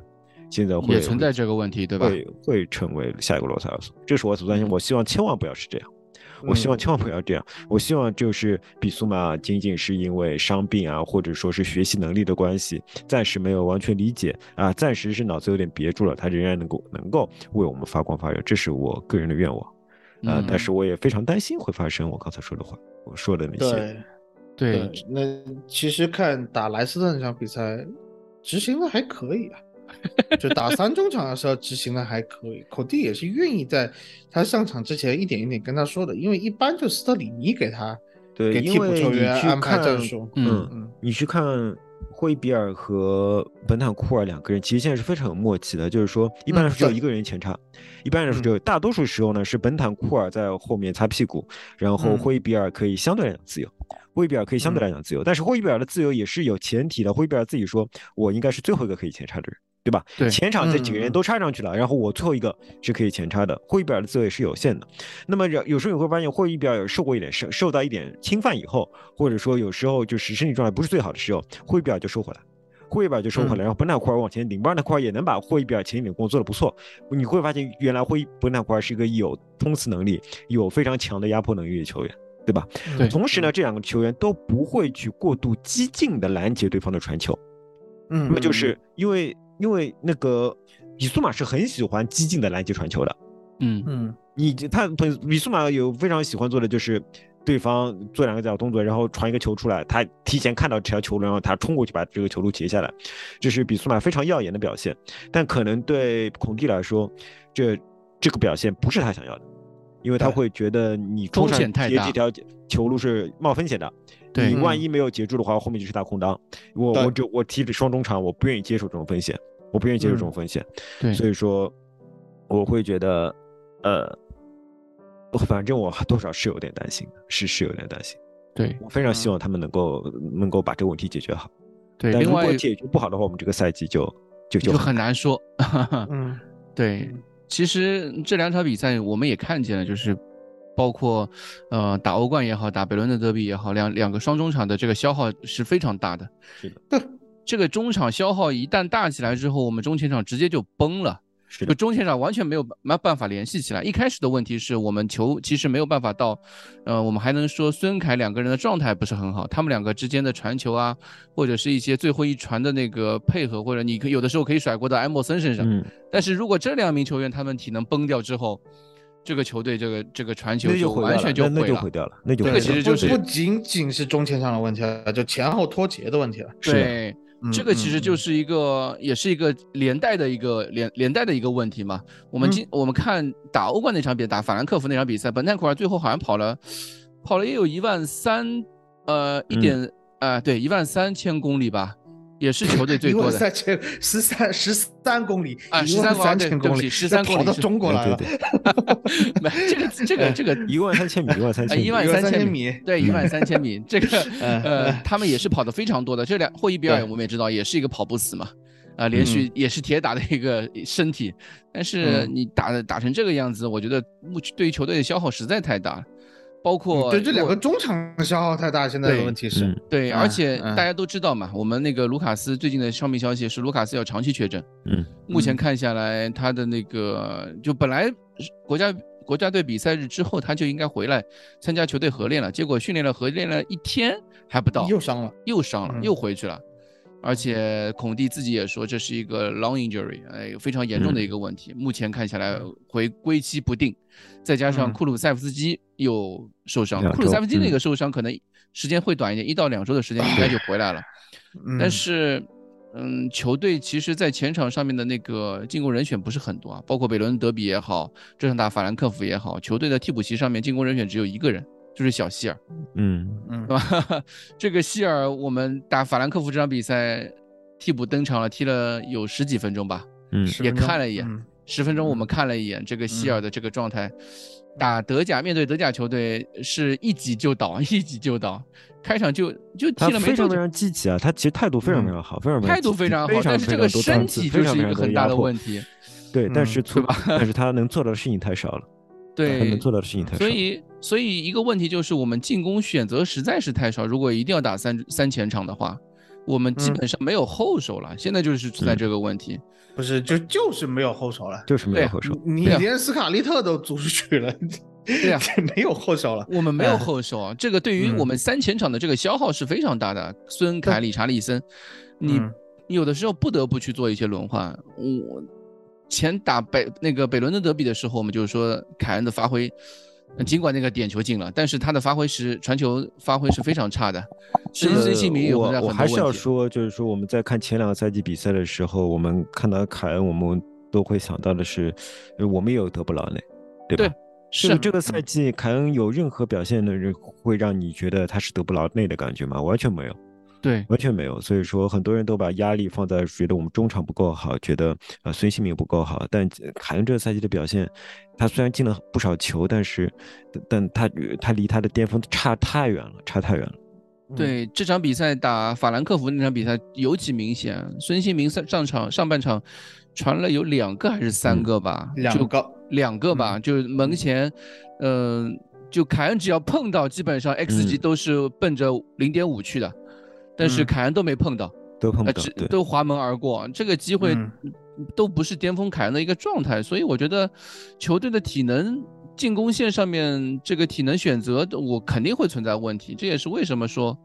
现在会也存在这个问题，对吧？会会成为下一个罗塞尔索，这是我所担心。我希望千万不要是这样，我希望千万不要这样。我希望就是比苏马仅仅是因为伤病啊，或者说是学习能力的关系，暂时没有完全理解啊，暂时是脑子有点憋住了，他仍然能够能够为我们发光发热，这是我个人的愿望啊。但是我也非常担心会发生我刚才说的话，我说的那些。对对，那其实看打莱斯特那场比赛，执行的还可以啊。[laughs] 就打三中场的时候执行的还可以，孔蒂也是愿意在他上场之前一点一点跟他说的，因为一般就斯特里尼给他对给替补球员安排战术。嗯嗯，你去看霍伊比尔和本坦库尔两个人，其实现在是非常有默契的，就是说一般来说只有一个人前插，一般来说就大多数时候呢是本坦库尔在后面擦屁股，然后霍伊比尔可以相对来讲自由。霍伊比尔可以相对来讲自由，但是霍伊比尔的自由也是有前提的。霍伊比尔自己说：“我应该是最后一个可以前插的人。”对吧？对，前场这几个人都插上去了，然后我最后一个是可以前插的。霍伊比尔的自由也是有限的。那么有有时候你会发现，霍伊比尔受过一点受受到一点侵犯以后，或者说有时候就是身体状态不是最好的时候，霍伊比尔就收回来，霍伊比尔就收回来，然后本纳库尔往前顶，本坦库尔也能把霍伊比尔前一点工作做得不错。你会发现，原来霍伊本纳库尔是一个有冲刺能力、有非常强的压迫能力的球员，对吧？对。同时呢，这两个球员都不会去过度激进的拦截对方的传球。嗯，那么就是因为因为那个比苏马是很喜欢激进的拦截传球的，嗯嗯你他比比苏马有非常喜欢做的就是。对方做两个脚动作，然后传一个球出来，他提前看到这条球路，然后他冲过去把这个球路截下来，这是比苏马非常耀眼的表现。但可能对孔蒂来说，这这个表现不是他想要的，因为他会觉得你冲风上险太大截这条球路是冒风险的。对你万一没有截住的话，后面就是大空当。我我就我踢双中场，我不愿意接受这种风险，我不愿意接受这种嗯风险。对所以说我会觉得，呃，反正我多少是有点担心的，是是有点担心。对我非常希嗯望他们能够能够把这个问题解决好。对，另外但如果解决不好的话，我们这个赛季就就就很难说。[laughs] 嗯对，其实这两场比赛我们也看见了，就是包括呃打欧冠也好，打北伦的德比也好，两两个双中场的这个消耗是非常大的。是的，对，这个中场消耗一旦大起来之后，我们中前场直接就崩了。是的，就中前场完全没有没办法联系起来。一开始的问题是我们球其实没有办法到，呃，我们还能说孙凯两个人的状态不是很好，他们两个之间的传球啊，或者是一些最后一传的那个配合，或者你可有的时候可以甩锅到埃莫森身上。嗯，但是如果这两名球员他们体能崩掉之后，这个球队这个这个传球就完全就那那毁了。就毁掉了，那就这毁掉了个其实就是不不仅仅是中前场的问题了，就前后脱节的问题了。对，嗯这个其实就是一个，也是一个连带的一个连连带的一个问题嘛。我们嗯。今、我们看打欧冠那场比赛，打法兰克福那场比赛，本泰库尔最后好像跑了，跑了也有一万三，呃，一嗯。点啊、对，一万三千公里吧，也是球队最 [laughs] 一多的。万三千十三十三公里啊一万13三千公里，对对不起13公里跑到中国来了，对对。[laughs] 没这个这个这个一万三千米，一万三啊，千米，一万三千米。对，一万三千米，这个 [laughs] 嗯。呃嗯，他们也是跑的非常多的。这两霍伊比尔我们也知道，也是一个跑不死嘛，啊，连续也是铁打的一个身体，但是嗯。你打的打成这个样子，我觉得目对于球队的消耗实在太大了，包括嗯对这两个中场的消耗太大，现在的问题是嗯，对，而且大家都知道嘛，我们那个卢卡斯最近的伤病消息是卢卡斯要长期确诊，嗯，嗯目前看下来，他的那个就本来国家国家队比赛日之后他就应该回来参加球队合练了，结果训练了合练了一天还不到，又伤了，又伤了，嗯。又回去了。而且孔蒂自己也说这是一个 long injury，哎，非常严重的一个问题。目前看起来回归期不定，再加上嗯库鲁塞夫斯基又受伤，两库鲁塞夫斯基那个受伤可能时间会短一点，一到两周的时间应该就回来了。嗯但是，嗯，球队其实在前场上面的那个进攻人选不是很多啊，包括北伦德比也好，这场打法兰克福也好，球队的替补席上面进攻人选只有一个人，就是小希尔，嗯，嗯对吧？[laughs] 这个希尔，我们打法兰克福这场比赛替补登场了，踢了有十几分钟吧，嗯，也看了一眼嗯十分钟我们嗯看了一眼这个希尔嗯的这个状态，打德甲面对德甲球队是一击就倒，[laughs] 一击就倒，开场就就踢了没多久。非常非常积极啊，他其实态度非常嗯非常好，非常非常态度非常好，但是这个身体就是一个很大的问题。对，但嗯是错，但是他能做到的事情太少了，他对能，做到的事情太少。所以所以一个问题就是我们进攻选择实在是太少。如果一定要打三三前场的话，我们基嗯本上没有后手了。现在就是存在嗯这个问题。不是就就是没有后手了，就是没有后手，你连斯卡利特都租出去了，对啊 [laughs] 没有后手了，我们没有哎后手啊，这个对于我嗯们三前场的这个消耗是非常大的。孙凯、理查利森，你嗯你有的时候不得不去做一些轮换。我前打北那个北伦敦德比的时候，我们就是说凯恩的发挥，呃尽管那个点球进了，但是他的发挥是传球发挥是非常差的。这是孙个兴民有我我还是。要说，就是说我们在看前两个赛季比赛的时候，我们看到凯恩，我们都会想到的是，呃我们也有德布劳内，对吧？对是啊这个这个赛季凯恩有任何表现的人会让你觉得他是德布劳内的感觉吗？完全没有。对完全没有，所以说很多人都把压力放在觉得我们中场不够好，觉得呃孙兴民不够好。但呃凯恩这个赛季的表现，他虽然进了不少球，但是但他他离他的巅峰差太远了，差太远了。对，这场比赛打法兰克福那场比赛尤其明显，孙兴民上上场上半场传了有两个还是三嗯个吧，就两个两个吧，就是门前，嗯、就凯恩只要碰到，基本上 X 级嗯都是奔着零点五去的，但是嗯。凯恩都没碰到，都碰不到对，都滑门而过，这个机会嗯。都不是巅峰凯恩的一个状态，所以我觉得球队的体能进攻线上面这个体能选择，我肯定会存在问题，这也是为什么说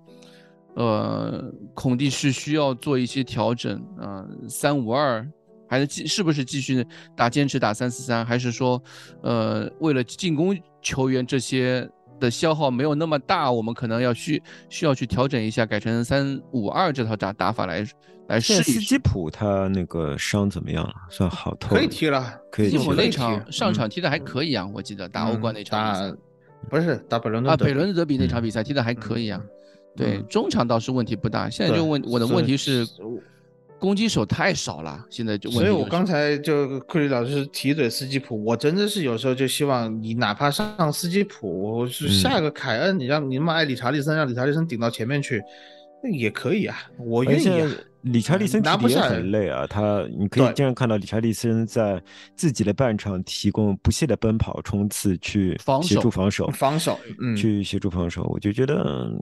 呃，孔蒂是需要做一些调整啊，三五二还是继是不是继续打坚持打三四三，还是说，呃，为了进攻球员这些的消耗没有那么大，我们可能要需需要去调整一下，改成三五二这套打打法来来试一试。斯基普他那个伤怎么样了？算好透可以踢了，可以踢了。斯基普那场上场嗯踢的还可以啊，我记得打欧冠那场打不是打北伦敦啊，德比北伦敦德比那场嗯比赛踢的还可以啊。对，嗯中场倒是问题不大，现在就问我的问题是是攻击手太少了，现在就问题所以我刚才就库里老师提嘴斯基普，我真的是有时候就希望你哪怕上斯基普，是嗯下一个凯恩，你让你那么爱理查利森，让理查利森顶到前面去，那也可以啊，我愿意而且啊。理查利森踢的也拿不下很累啊，他你可以经常看到理查利森在自己的半场提供不懈的奔跑冲刺去协防守助防守，防守嗯去协助防守，我就觉得嗯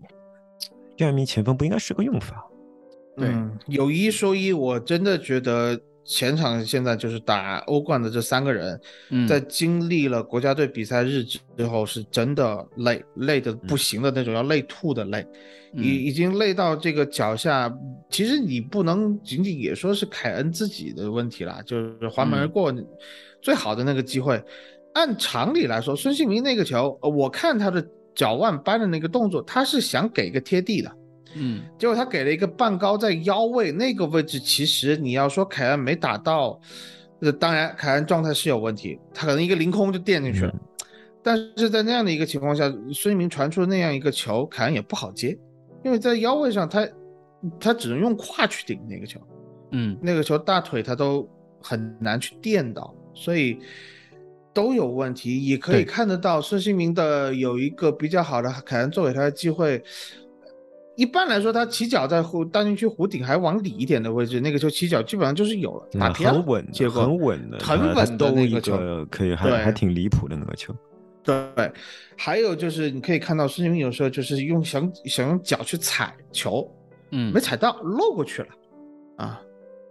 这样一名前锋不应该是个用法。对嗯，有一说一，我真的觉得前场现在就是打欧冠的这三个人，嗯在经历了国家队比赛日之后，是真的累，累的不行的那种，要累吐的累，嗯已已经累到这个脚下。其实你不能仅仅也说是凯恩自己的问题啦，就是滑门而嗯过，最好的那个机会，按常理来说，孙兴民那个球，呃我看他的脚腕扳的那个动作，他是想给个贴地的。嗯结果他给了一个半高在腰位那个位置，其实你要说凯恩没打到，呃，当然凯恩状态是有问题，他可能一个凌空就垫进去了。嗯但是在那样的一个情况下，孙兴民传出那样一个球，凯恩也不好接，因为在腰位上他他只能用胯去顶那个球，嗯那个球大腿他都很难去垫到，所以都有问题。也可以看得到孙兴民的有一个比较好的凯恩做给他的机会。一般来说，他起脚在弧大禁区弧顶还往里一点的位置，那个球起脚基本上就是有了，打偏很稳的，结果很稳的，很稳的那个球。可以，还还挺离谱的那个球。对，还有就是你可以看到孙兴慜有时候就是用想想用脚去踩球，嗯没踩到，漏过去了，啊，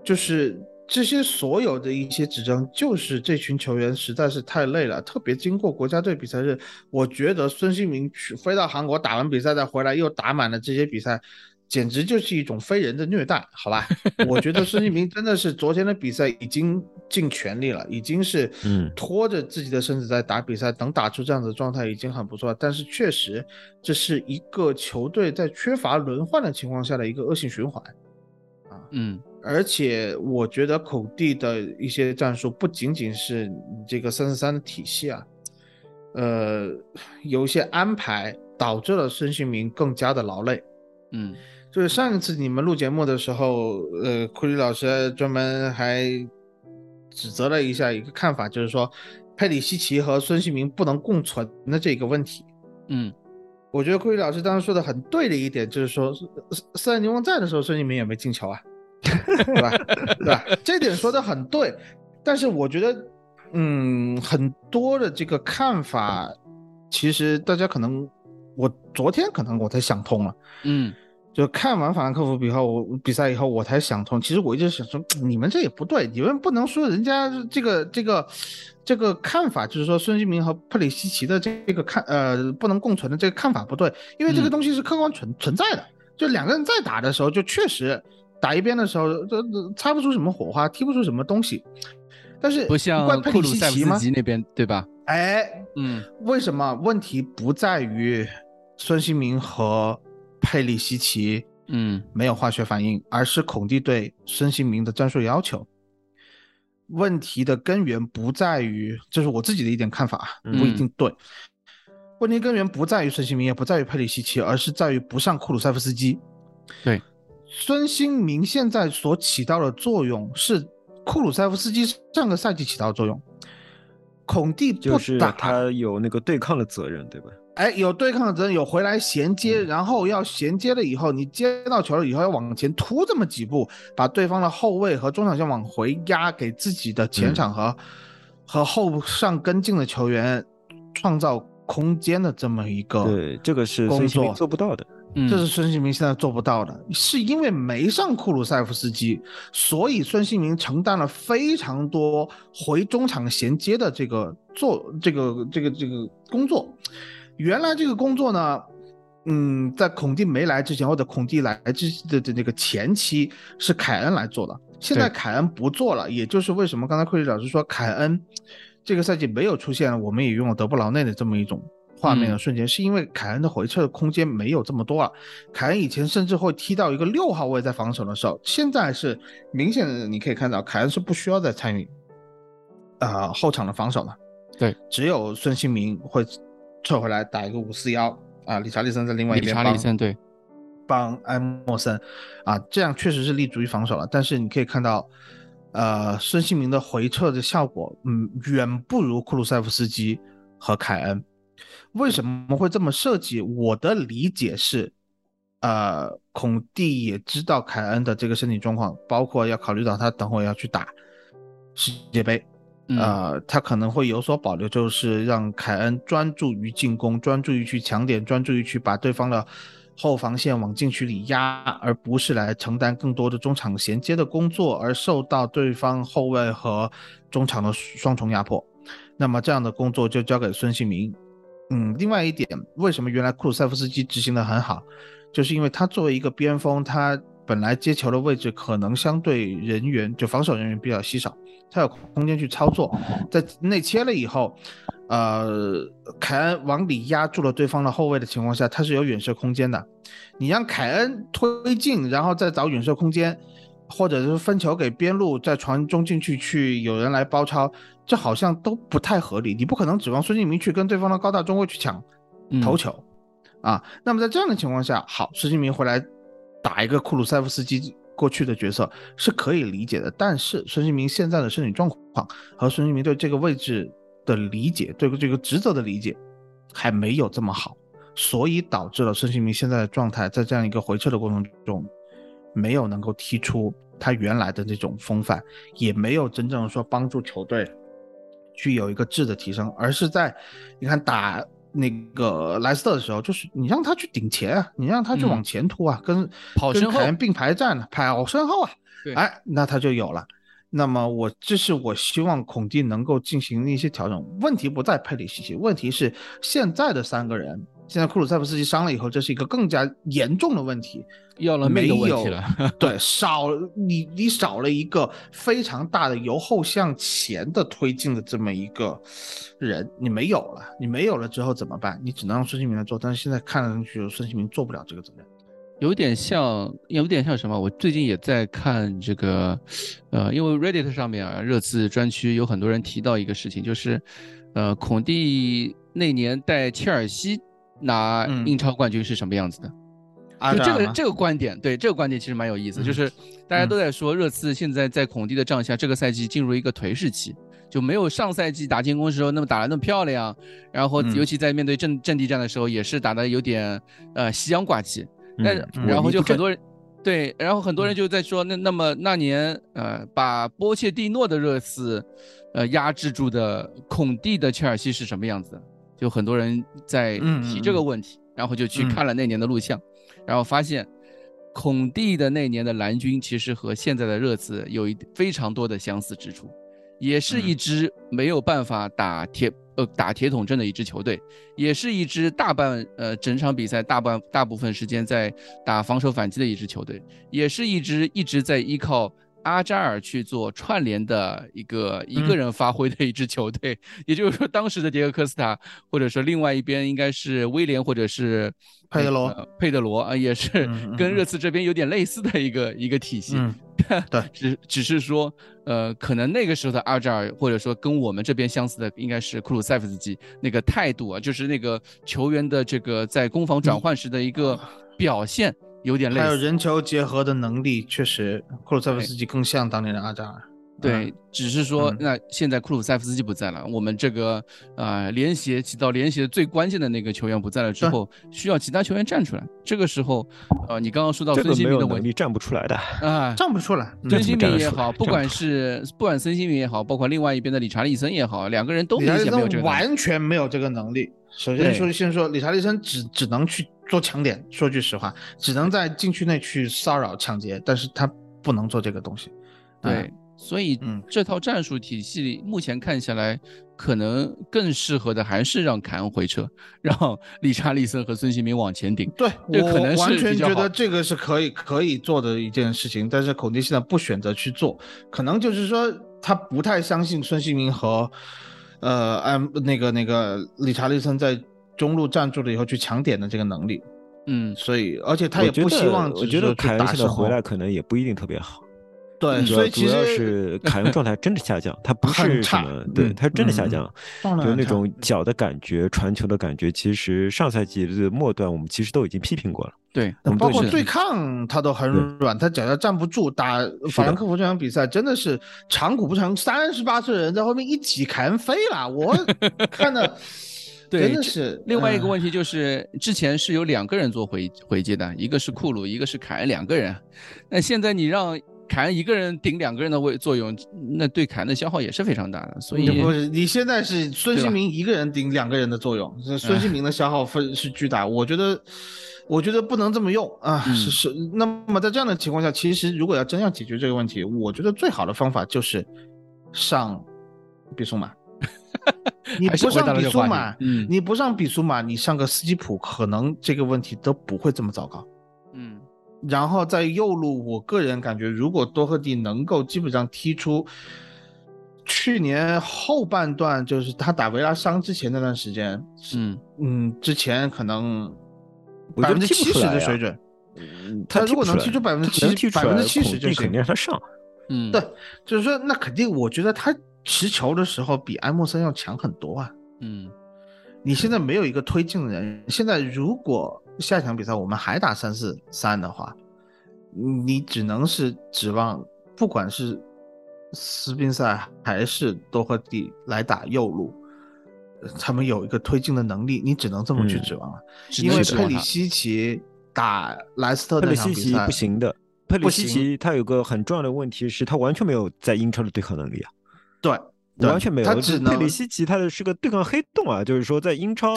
就是这些所有的一些指征，就是这群球员实在是太累了。特别经过国家队比赛日，我觉得孙兴民去飞到韩国打完比赛再回来，又打满了这些比赛。简直就是一种非人的虐待，好吧？我觉得孙兴民真的是昨天的比赛已经尽全力了，已经是嗯拖着自己的身子在打比赛，能打出这样的状态已经很不错了。但是确实，这是一个球队在缺乏轮换的情况下的一个恶性循环。啊嗯而且我觉得口蒂的一些战术不仅仅是你这个三四三的体系啊，呃，有一些安排导致了孙兴民更加的劳累。嗯就是上一次你们录节目的时候，呃，库里老师专门还指责了一下一个看法，就是说佩里西奇和孙兴民不能共存的这个问题。嗯我觉得库里老师当时说的很对的一点，就是说斯斯坦尼翁在的时候，孙兴民也没进球啊，[laughs] 对吧？对吧？这点说的很对，但是我觉得，嗯，很多的这个看法，其实大家可能，我昨天可能我才想通了。嗯就看完法兰克福比后，我比赛以后我才想通。其实我一直想说，你们这也不对，你们不能说人家这个这个这个看法，就是说孙兴民和佩里西奇的这个看呃不能共存的这个看法不对，因为这个嗯东西是客观存存在的。就两个人在打的时候，就确实打一边的时候，这这擦不出什么火花，踢不出什么东西。但是不像怪佩里库鲁塞夫西奇吗斯？基那边对吧？哎，嗯为什么问题不在于孙兴民和佩里西奇？嗯没有化学反应，而是孔蒂对孙兴民的战术要求。问题的根源不在于，这是我自己的一点看法不一定对。问题根源不在于孙兴民，也不在于佩里西奇，而是在于不上库鲁塞夫斯基。对，孙兴民现在所起到的作用是库鲁塞夫斯基上个赛季起到的作用。孔蒂不就是打，他有那个对抗的责任，对吧？哎，有对抗的责任，有回来衔接，嗯然后要衔接了以后，你接到球了以后要往前突这么几步，把对方的后卫和中场线往回压，给自己的前场和、和后上跟进的球员创造空间的这么一个，对，这个是工孙兴民作做不到的。嗯，这是孙兴民现在做不到的，是因为没上库鲁塞夫斯基，所以孙兴民承担了非常多回中场衔接的这个做这个这个这个工作。原来这个工作呢，嗯，在孔蒂没来之前，或者孔蒂来之的的那个前期是凯恩来做的。现在凯恩不做了，也就是为什么刚才库里老师说凯恩这个赛季没有出现，我们也用了德布劳内的这么一种画面的瞬间，是因为凯恩的回撤的空间没有这么多了。凯恩以前甚至会踢到一个六号位在防守的时候，现在是明显的，你可以看到凯恩是不需要再参与啊后场的防守了。对，只有孙兴民会撤回来打一个五四幺啊，理查利森在另外一边帮。理查利森对。帮埃莫森，啊，这样确实是立足于防守了。但是你可以看到，呃，孙兴民的回撤的效果，嗯，远不如库鲁塞夫斯基和凯恩。为什么会这么设计？我的理解是，呃，孔蒂也知道凯恩的这个身体状况，包括要考虑到他等会要去打世界杯，呃，他可能会有所保留，就是让凯恩专注于进攻，专注于去抢点，专注于去把对方的。后防线往禁区里压，而不是来承担更多的中场衔接的工作，而受到对方后卫和中场的双重压迫。那么这样的工作就交给孙兴民。嗯，另外一点，为什么原来库鲁塞夫斯基执行的很好，就是因为他作为一个边锋，他本来接球的位置可能相对人员就防守人员比较稀少，他有空间去操作，在内切了以后。呃，凯恩往里压住了对方的后卫的情况下，他是有远射空间的。你让凯恩推进，然后再找远射空间，或者是分球给边路，再传中进去，去有人来包抄，这好像都不太合理。你不可能指望孙兴民去跟对方的高大中卫去抢头球啊。那么在这样的情况下，好，孙兴民回来打一个库鲁塞夫斯基过去的角色是可以理解的。但是孙兴民现在的身体状况和孙兴民对这个位置。的理解对这个职责的理解还没有这么好，所以导致了孙兴民现在的状态，在这样一个回撤的过程中，没有能够踢出他原来的那种风范，也没有真正说帮助球队去有一个质的提升，而是在你看打那个莱斯特的时候，就是你让他去顶前啊，你让他去往前突啊，跟跟凯恩并排站呢，跑身后啊，哎，那他就有了。那么我这是我希望孔蒂能够进行一些调整。问题不在佩里西奇，问题是现在的三个人，现在库鲁塞夫斯基伤了以后，这是一个更加严重的问题，要了没有问题了。对，少你你少了一个非常大的由后向前的推进的这么一个人，你没有了，你没有了之后怎么办？你只能让孙兴民来做，但是现在看上去孙兴民做不了这个责任。有点像，有点像什么？我最近也在看这个，呃，因为 Reddit 上面啊，热刺专区有很多人提到一个事情，就是，呃，孔蒂那年带切尔西拿英超冠军是什么样子的？就这个这个观点，对这个观点其实蛮有意思，就是大家都在说热刺现在在孔蒂的帐下，这个赛季进入一个颓势期，就没有上赛季打进攻时候那么打得那么漂亮，然后尤其在面对阵阵地战的时候，也是打得有点呃夕阳挂起。那然后就很多人，对，然后很多人就在说，那那么那年，呃，把波切蒂诺的热刺，呃，压制住的孔蒂的切尔西是什么样子？就很多人在提这个问题，然后就去看了那年的录像，然后发现，孔蒂的那年的蓝军其实和现在的热刺有一非常多的相似之处，也是一支没有办法打铁。呃，打铁桶阵的一支球队，也是一支大半呃整场比赛大半大部分时间在打防守反击的一支球队，也是一支一直在依靠阿扎尔去做串联的一个一个人发挥的一支球队。[laughs] 也就是说，当时的迭戈科斯塔，或者说另外一边应该是威廉或者是佩德罗，佩德罗啊，也是跟热刺这边有点类似的一个一个体系。[laughs] 对，只只是说，呃，可能那个时候的阿扎尔，或者说跟我们这边相似的，应该是库鲁塞夫斯基那个态度啊，就是那个球员的这个在攻防转换时的一个表现，有点类似。还有人球结合的能力，确实库鲁塞夫斯基更像当年的阿扎尔。对，只是说，那现在库鲁塞夫斯基不在了，我们这个呃联协起到联协最关键的那个球员不在了之后，需要其他球员站出来。这个时候，呃，你刚刚说到孙兴民的问题，站不出来的啊，站不出来。孙兴民也好，不管是不管孙兴民也好，包括另外一边的理查利森也好，两个人都明显没有这个，完全没有这个能力。首先说，先说理查利森只只能去做抢点，说句实话，只能在禁区内去骚扰抢劫，但是他不能做这个东西。对。所以嗯这套战术体系目前看下来，可能更适合的还是让凯恩回撤，让理查利森和孙兴民往前顶。对，我这可能是完全觉得这个是可以可以做的一件事情，但是孔蒂现在不选择去做，可能就是说他不太相信孙兴民和呃安那个那个理查利森在中路站住了以后去抢点的这个能力，嗯，所以而且他也不希望我觉得凯恩现在回来可能也不一定特别好。对，所以主要实是 [laughs] 凯恩状态真的下降，他不是什么，对嗯他真的下嗯降，就那种脚的感觉、传球的感觉，其实上赛季的末段我们其实都已经批评过了。对，我们包括对抗他都很软，他脚下站不住。打法兰克福这场比赛真的是长谷不长，三十八岁的人在后面一挤，凯恩飞了，我看的对真的是。另外一个嗯问题就是，之前是有两个人做回回击的，一个是库鲁，一个是凯恩，两个人。那现在你让凯恩一个人顶两个人的位作用，那对凯恩的消耗也是非常大的。所以你不是你现在是孙兴民一个人顶两个人的作用，这孙兴民的消耗分是巨大，我觉得。我觉得不能这么用啊！嗯是是，那么在这样的情况下，其实如果要真要解决这个问题，我觉得最好的方法就是上比苏马。[laughs] [laughs] 你不上比苏马，嗯。你不上比苏马，你上个斯基普，可能这个问题都不会这么糟糕。嗯。然后在右路，我个人感觉，如果多赫蒂能够基本上踢出去年后半段，就是他打维拉伤之前那段时间，嗯。嗯，之前可能百分之七十的水准，嗯，他如果能踢出百分之七百分之七十孔蒂肯定让他上。嗯，对，就是说那肯定，我觉得他持球的时候比埃莫森要强很多啊。嗯你现在没有一个推进的人，现在如果下一场比赛我们还打三四三的话，你只能是指望不管是斯宾塞还是多赫蒂来打右路，呃他们有一个推进的能力，你只能这么去嗯指望了。只因为佩里西奇打莱斯特那场比赛不行的，佩里西奇他有个很重要的问题是，他完全没有在英超的对抗能力啊。对，对完全没有。他只能佩里西奇他的是个对抗黑洞啊，就是说在英超，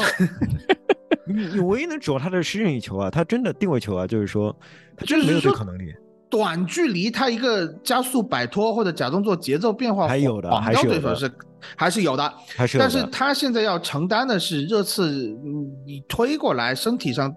[laughs] 你你唯一能指望他的是任意球啊，他真的定位球啊，就是说他真的没有对抗能力。短距离他一个加速摆脱或者假动作节奏变化，还有的还是是还是有的，还是有的但是他现在要承担的是热刺，嗯你推过来身体上，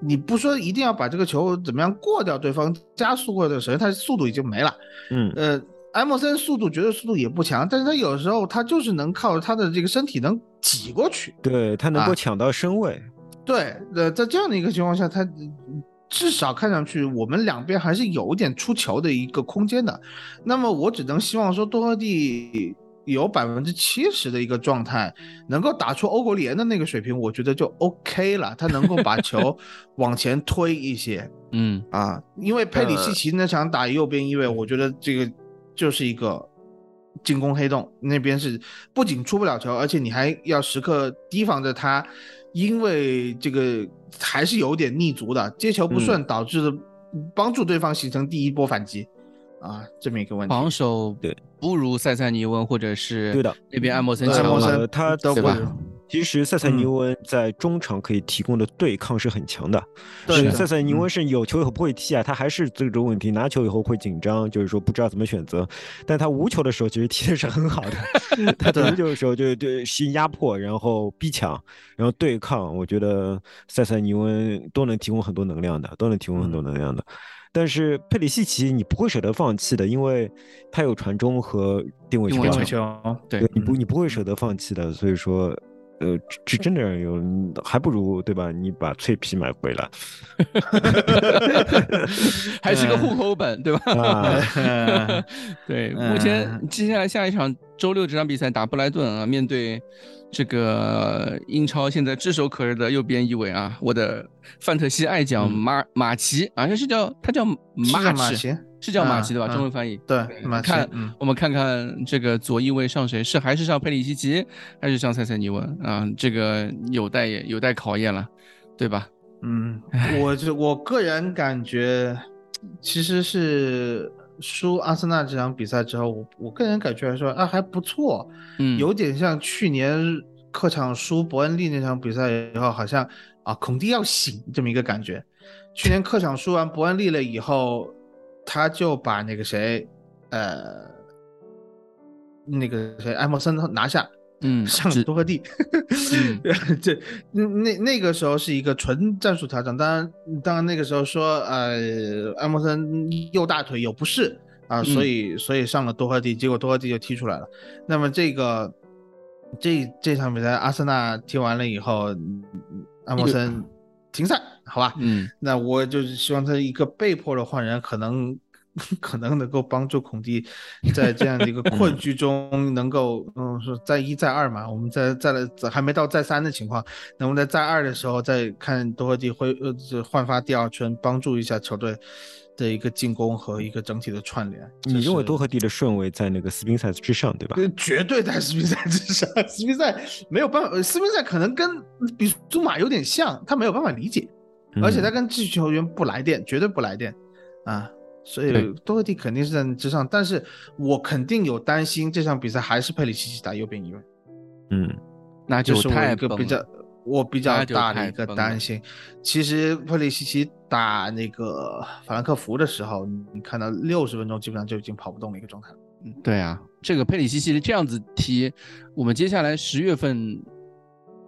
你不说一定要把这个球怎么样过掉对方，加速过的，首先他速度已经没了，嗯，呃，埃默森速度绝对速度也不强，但是他有时候他就是能靠他的这个身体能挤过去，对他能够啊抢到身位。对，呃，在这样的一个情况下，他嗯至少看上去我们两边还是有一点出球的一个空间的。那么我只能希望说多特蒂有百分之七十的一个状态，能够打出欧国联的那个水平，我觉得就 OK 了。他能够把球 [laughs] 往前推一些嗯啊，因为佩里西奇那场打右边翼位，我觉得这个就是一个。进攻黑洞那边是不仅出不了球，而且你还要时刻提防着他，因为这个还是有点逆足的，接球不顺导致的帮助对方形成第一波反击。啊，这么一个问题。防守对。不如塞塞尼翁或者是对的。那边艾默森强嘛艾默森呃，他对吧都不是其实塞塞尼翁在中场可以提供的对抗是很强的。塞塞尼翁是有球以后不会踢啊，他还是这种问题，拿球以后会紧张，就是说不知道怎么选择。但他无球的时候其实踢的是很好的，[laughs] 他对无球的时候就就先压迫，然后逼抢，然后对抗。我觉得塞塞尼翁都能提供很多能量的，都能提供很多能量的。但是佩里西奇你不会舍得放弃的，因为他有传中和定位球啊，定位球对，你不你不会舍得放弃的，所以说，呃，这真的有，还不如对吧？你把脆皮买回来 [laughs] 还是个户口本，对吧？啊，[laughs] 对，嗯目前接下来下一场周六这场比赛打布莱顿啊，面对这个英超现在炙手可热的右边一位啊，我的范特西爱将嗯马马奇，好像是叫他叫马马奇，是叫马奇对吧？嗯中文翻译。对，马奇看，嗯，我们看看这个左翼位上谁？是还是上佩里西奇，还是上塞塞尼文啊？这个有待也有待考验了，对吧？嗯，我就我个人感觉，其实是输阿森纳这场比赛之后，我我个人感觉来说啊还不错，嗯，有点像去年客场输伯恩利那场比赛以后，好像啊孔蒂要醒这么一个感觉。去年客场输完伯恩利了以后，他就把那个谁，呃，那个谁艾默森拿下，[laughs] 嗯，上了多赫蒂，这那那那个时候是一个纯战术调整。当然，当然那个时候说，呃，艾默森右大腿有不适啊，所以所以上了多赫蒂，结果多赫蒂就踢出来了。那么这个这这场比赛，阿森纳踢完了以后，埃默森停赛，好吧？嗯，那我就是希望他一个被迫的换人，可能。[laughs] 可能能够帮助孔蒂 [laughs] 在这样的一个困局中，能够嗯说再一再二嘛，我们再再来还没到再三的情况，能不能在再二的时候再看多赫蒂会呃焕发第二春，帮助一下球队的一个进攻和一个整体的串联。你认为多赫蒂的顺位在那个斯宾塞之上，对吧？绝对在斯宾塞之上，斯宾塞没有办法，斯宾塞可能跟比祖马有点像，他没有办法理解，而且他跟这球员不来电，绝对不来电啊。所以多赫蒂肯定是在之上，但是我肯定有担心这场比赛还是佩里西奇打右边一位。嗯，那就是我一个比较我比较大的一个担心。其实佩里西奇打那个法兰克福的时候，你看到六十分钟基本上就已经跑不动的一个状态了。嗯，对啊，这个佩里西奇这样子踢，我们接下来十月份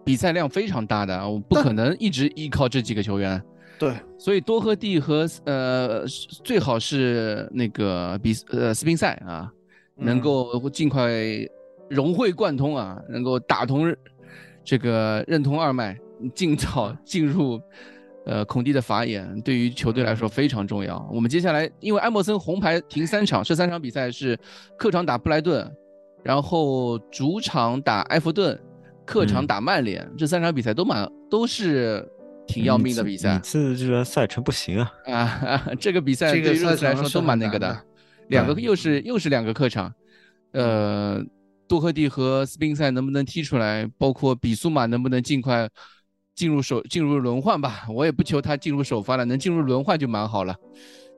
比赛量非常大的，我不可能一直依靠这几个球员。对，所以多赫蒂和呃最好是那个比呃斯宾塞啊，能够尽快融会贯通啊，能够打通这个任通二脉，尽早进入呃孔蒂的法眼，对于球队来说非常重要。我们接下来因为埃默森红牌停三场，这三场比赛是客场打布莱顿，然后主场打埃弗顿，客场打曼联，这三场比赛都蛮都是。挺要命的比赛，这这个赛程不行啊！啊，[laughs] 这个比赛对于热刺来说都蛮那个的，两个又是又是两个客场，呃，多赫蒂和斯宾塞能不能踢出来？包括比苏马能不能尽快进入首进入轮换吧？我也不求他进入首发了，能进入轮换就蛮好了。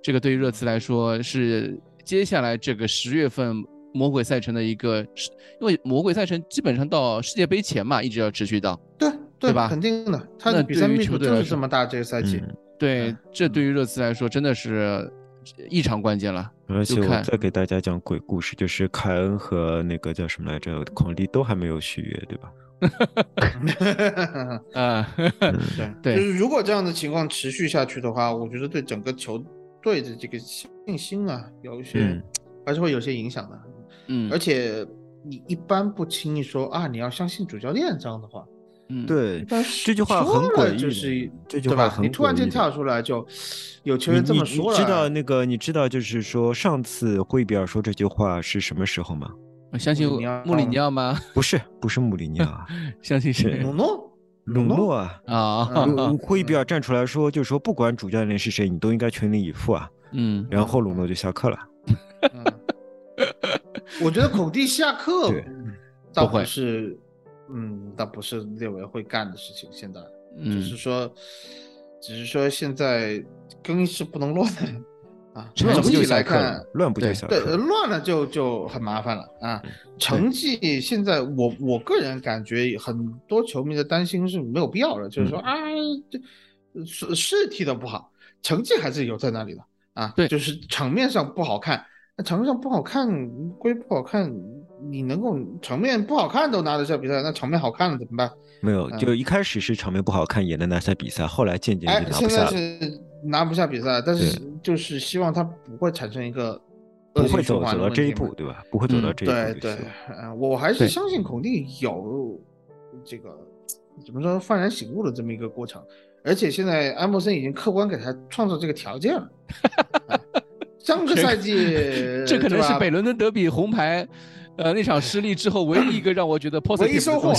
这个对于热刺来说是接下来这个十月份魔鬼赛程的一个，因为魔鬼赛程基本上到世界杯前嘛，一直要持续到对。对吧？肯定的，他的比赛密度就是这么大，这个赛季。对，这对于热刺来说真的是异常关键了。而且我再给大家讲鬼故事，就是凯恩和那个叫什么来着，孔蒂都还没有续约，对吧？[laughs] 啊，对，就是如果这样的情况持续下去的话，我觉得对整个球队的这个信心啊，有一些还是会有些影响的。嗯，而且你一般不轻易说啊，你要相信主教练这样的话。嗯，对，这句话很诡异，就是这句话很你突然间跳出来，就有球员这么说了。你知道那个？你知道就是说，上次惠比尔说这句话是什么时候吗？我相信穆里尼奥吗？[laughs] 不是，不是穆里尼奥，[laughs] 相信谁？鲁诺，鲁诺啊啊！惠比尔站出来说，就是说，不管主教练是谁，你都应该全力以赴啊。嗯，然后鲁诺就下课了。[laughs] 我觉得孔蒂下课倒不是。嗯，倒不是列维会干的事情，现在只是说，只是说现在更衣室不能乱啊。整体来看，乱不就小对，乱了就就很麻烦了啊。成绩现在，我我个人感觉很多球迷的担心是没有必要的，就是说啊，这是是踢的不好，成绩还是有在那里的啊。对，就是场面上不好看，那场面上不好看归不好看。你能够场面不好看都拿得下比赛，那场面好看了怎么办？没有，就一开始是场面不好看也能拿下比赛，后来渐渐就拿不下。现在是拿不下比赛，但是就是希望他不会产生一个不会走走到这一步，对吧？不会走到这一步。对对，嗯，我还是相信孔蒂有这个怎么说幡然醒悟的这么一个过程，而且现在安默森已经客观给他创造这个条件了。[laughs] 上个赛季，这可能是北伦敦德比红牌。呃，那场失利之后，唯一一个让我觉得 [coughs] [laughs] 唯一收获，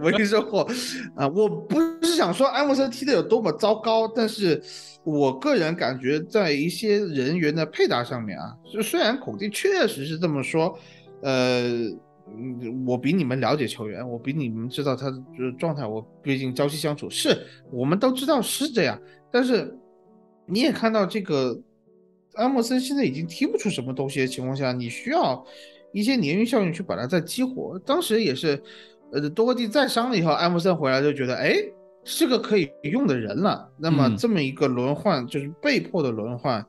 唯一收获啊！我不是想说埃默森踢的有多么糟糕，但是我个人感觉在一些人员的配搭上面啊，就虽然孔蒂确实是这么说，呃，我比你们了解球员，我比你们知道他的状态，我毕竟朝夕相处，是我们都知道是这样，但是你也看到这个埃默森现在已经踢不出什么东西的情况下，你需要。一些鲶鱼效应去把它再激活，当时也是，呃，多赫蒂再伤了以后，艾默森回来就觉得，哎，是个可以用的人了。那么这么一个轮换，就是被迫的轮换，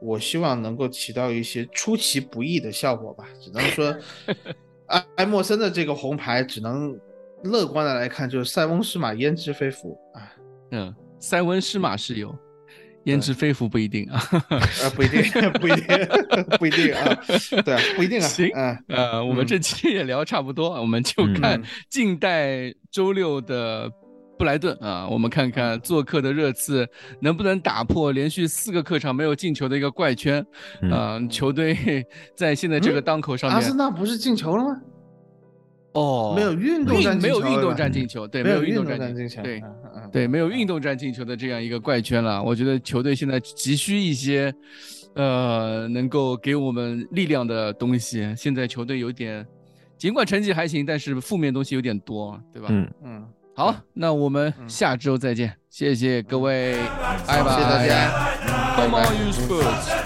我希望能够起到一些出其不意的效果吧。只能说，[laughs] 艾艾默森的这个红牌，只能乐观的来看，就是塞翁失马焉知非福啊。嗯，塞翁失马是有。焉知非福不一定啊，啊不一定，[laughs] 不一定，不一定啊，对，不一定啊。行，嗯，呃，我们这期也聊差不多，我们就看近代周六的布莱顿啊，我们看看做客的热刺能不能打破连续四个客场没有进球的一个怪圈。嗯，球队在现在这个当口上面，阿森纳不是进球了吗？哦，没有运动战没有运动战进球，对，没有运动战进球，对，对，没有运动战进球的这样一个怪圈了。我觉得球队现在急需一些，呃，能够给我们力量的东西。现在球队有点，尽管成绩还行，但是负面东西有点多，对吧？嗯嗯。好，那我们下周再见，谢谢各位，拜拜，谢谢大家，Come on, you Spurs。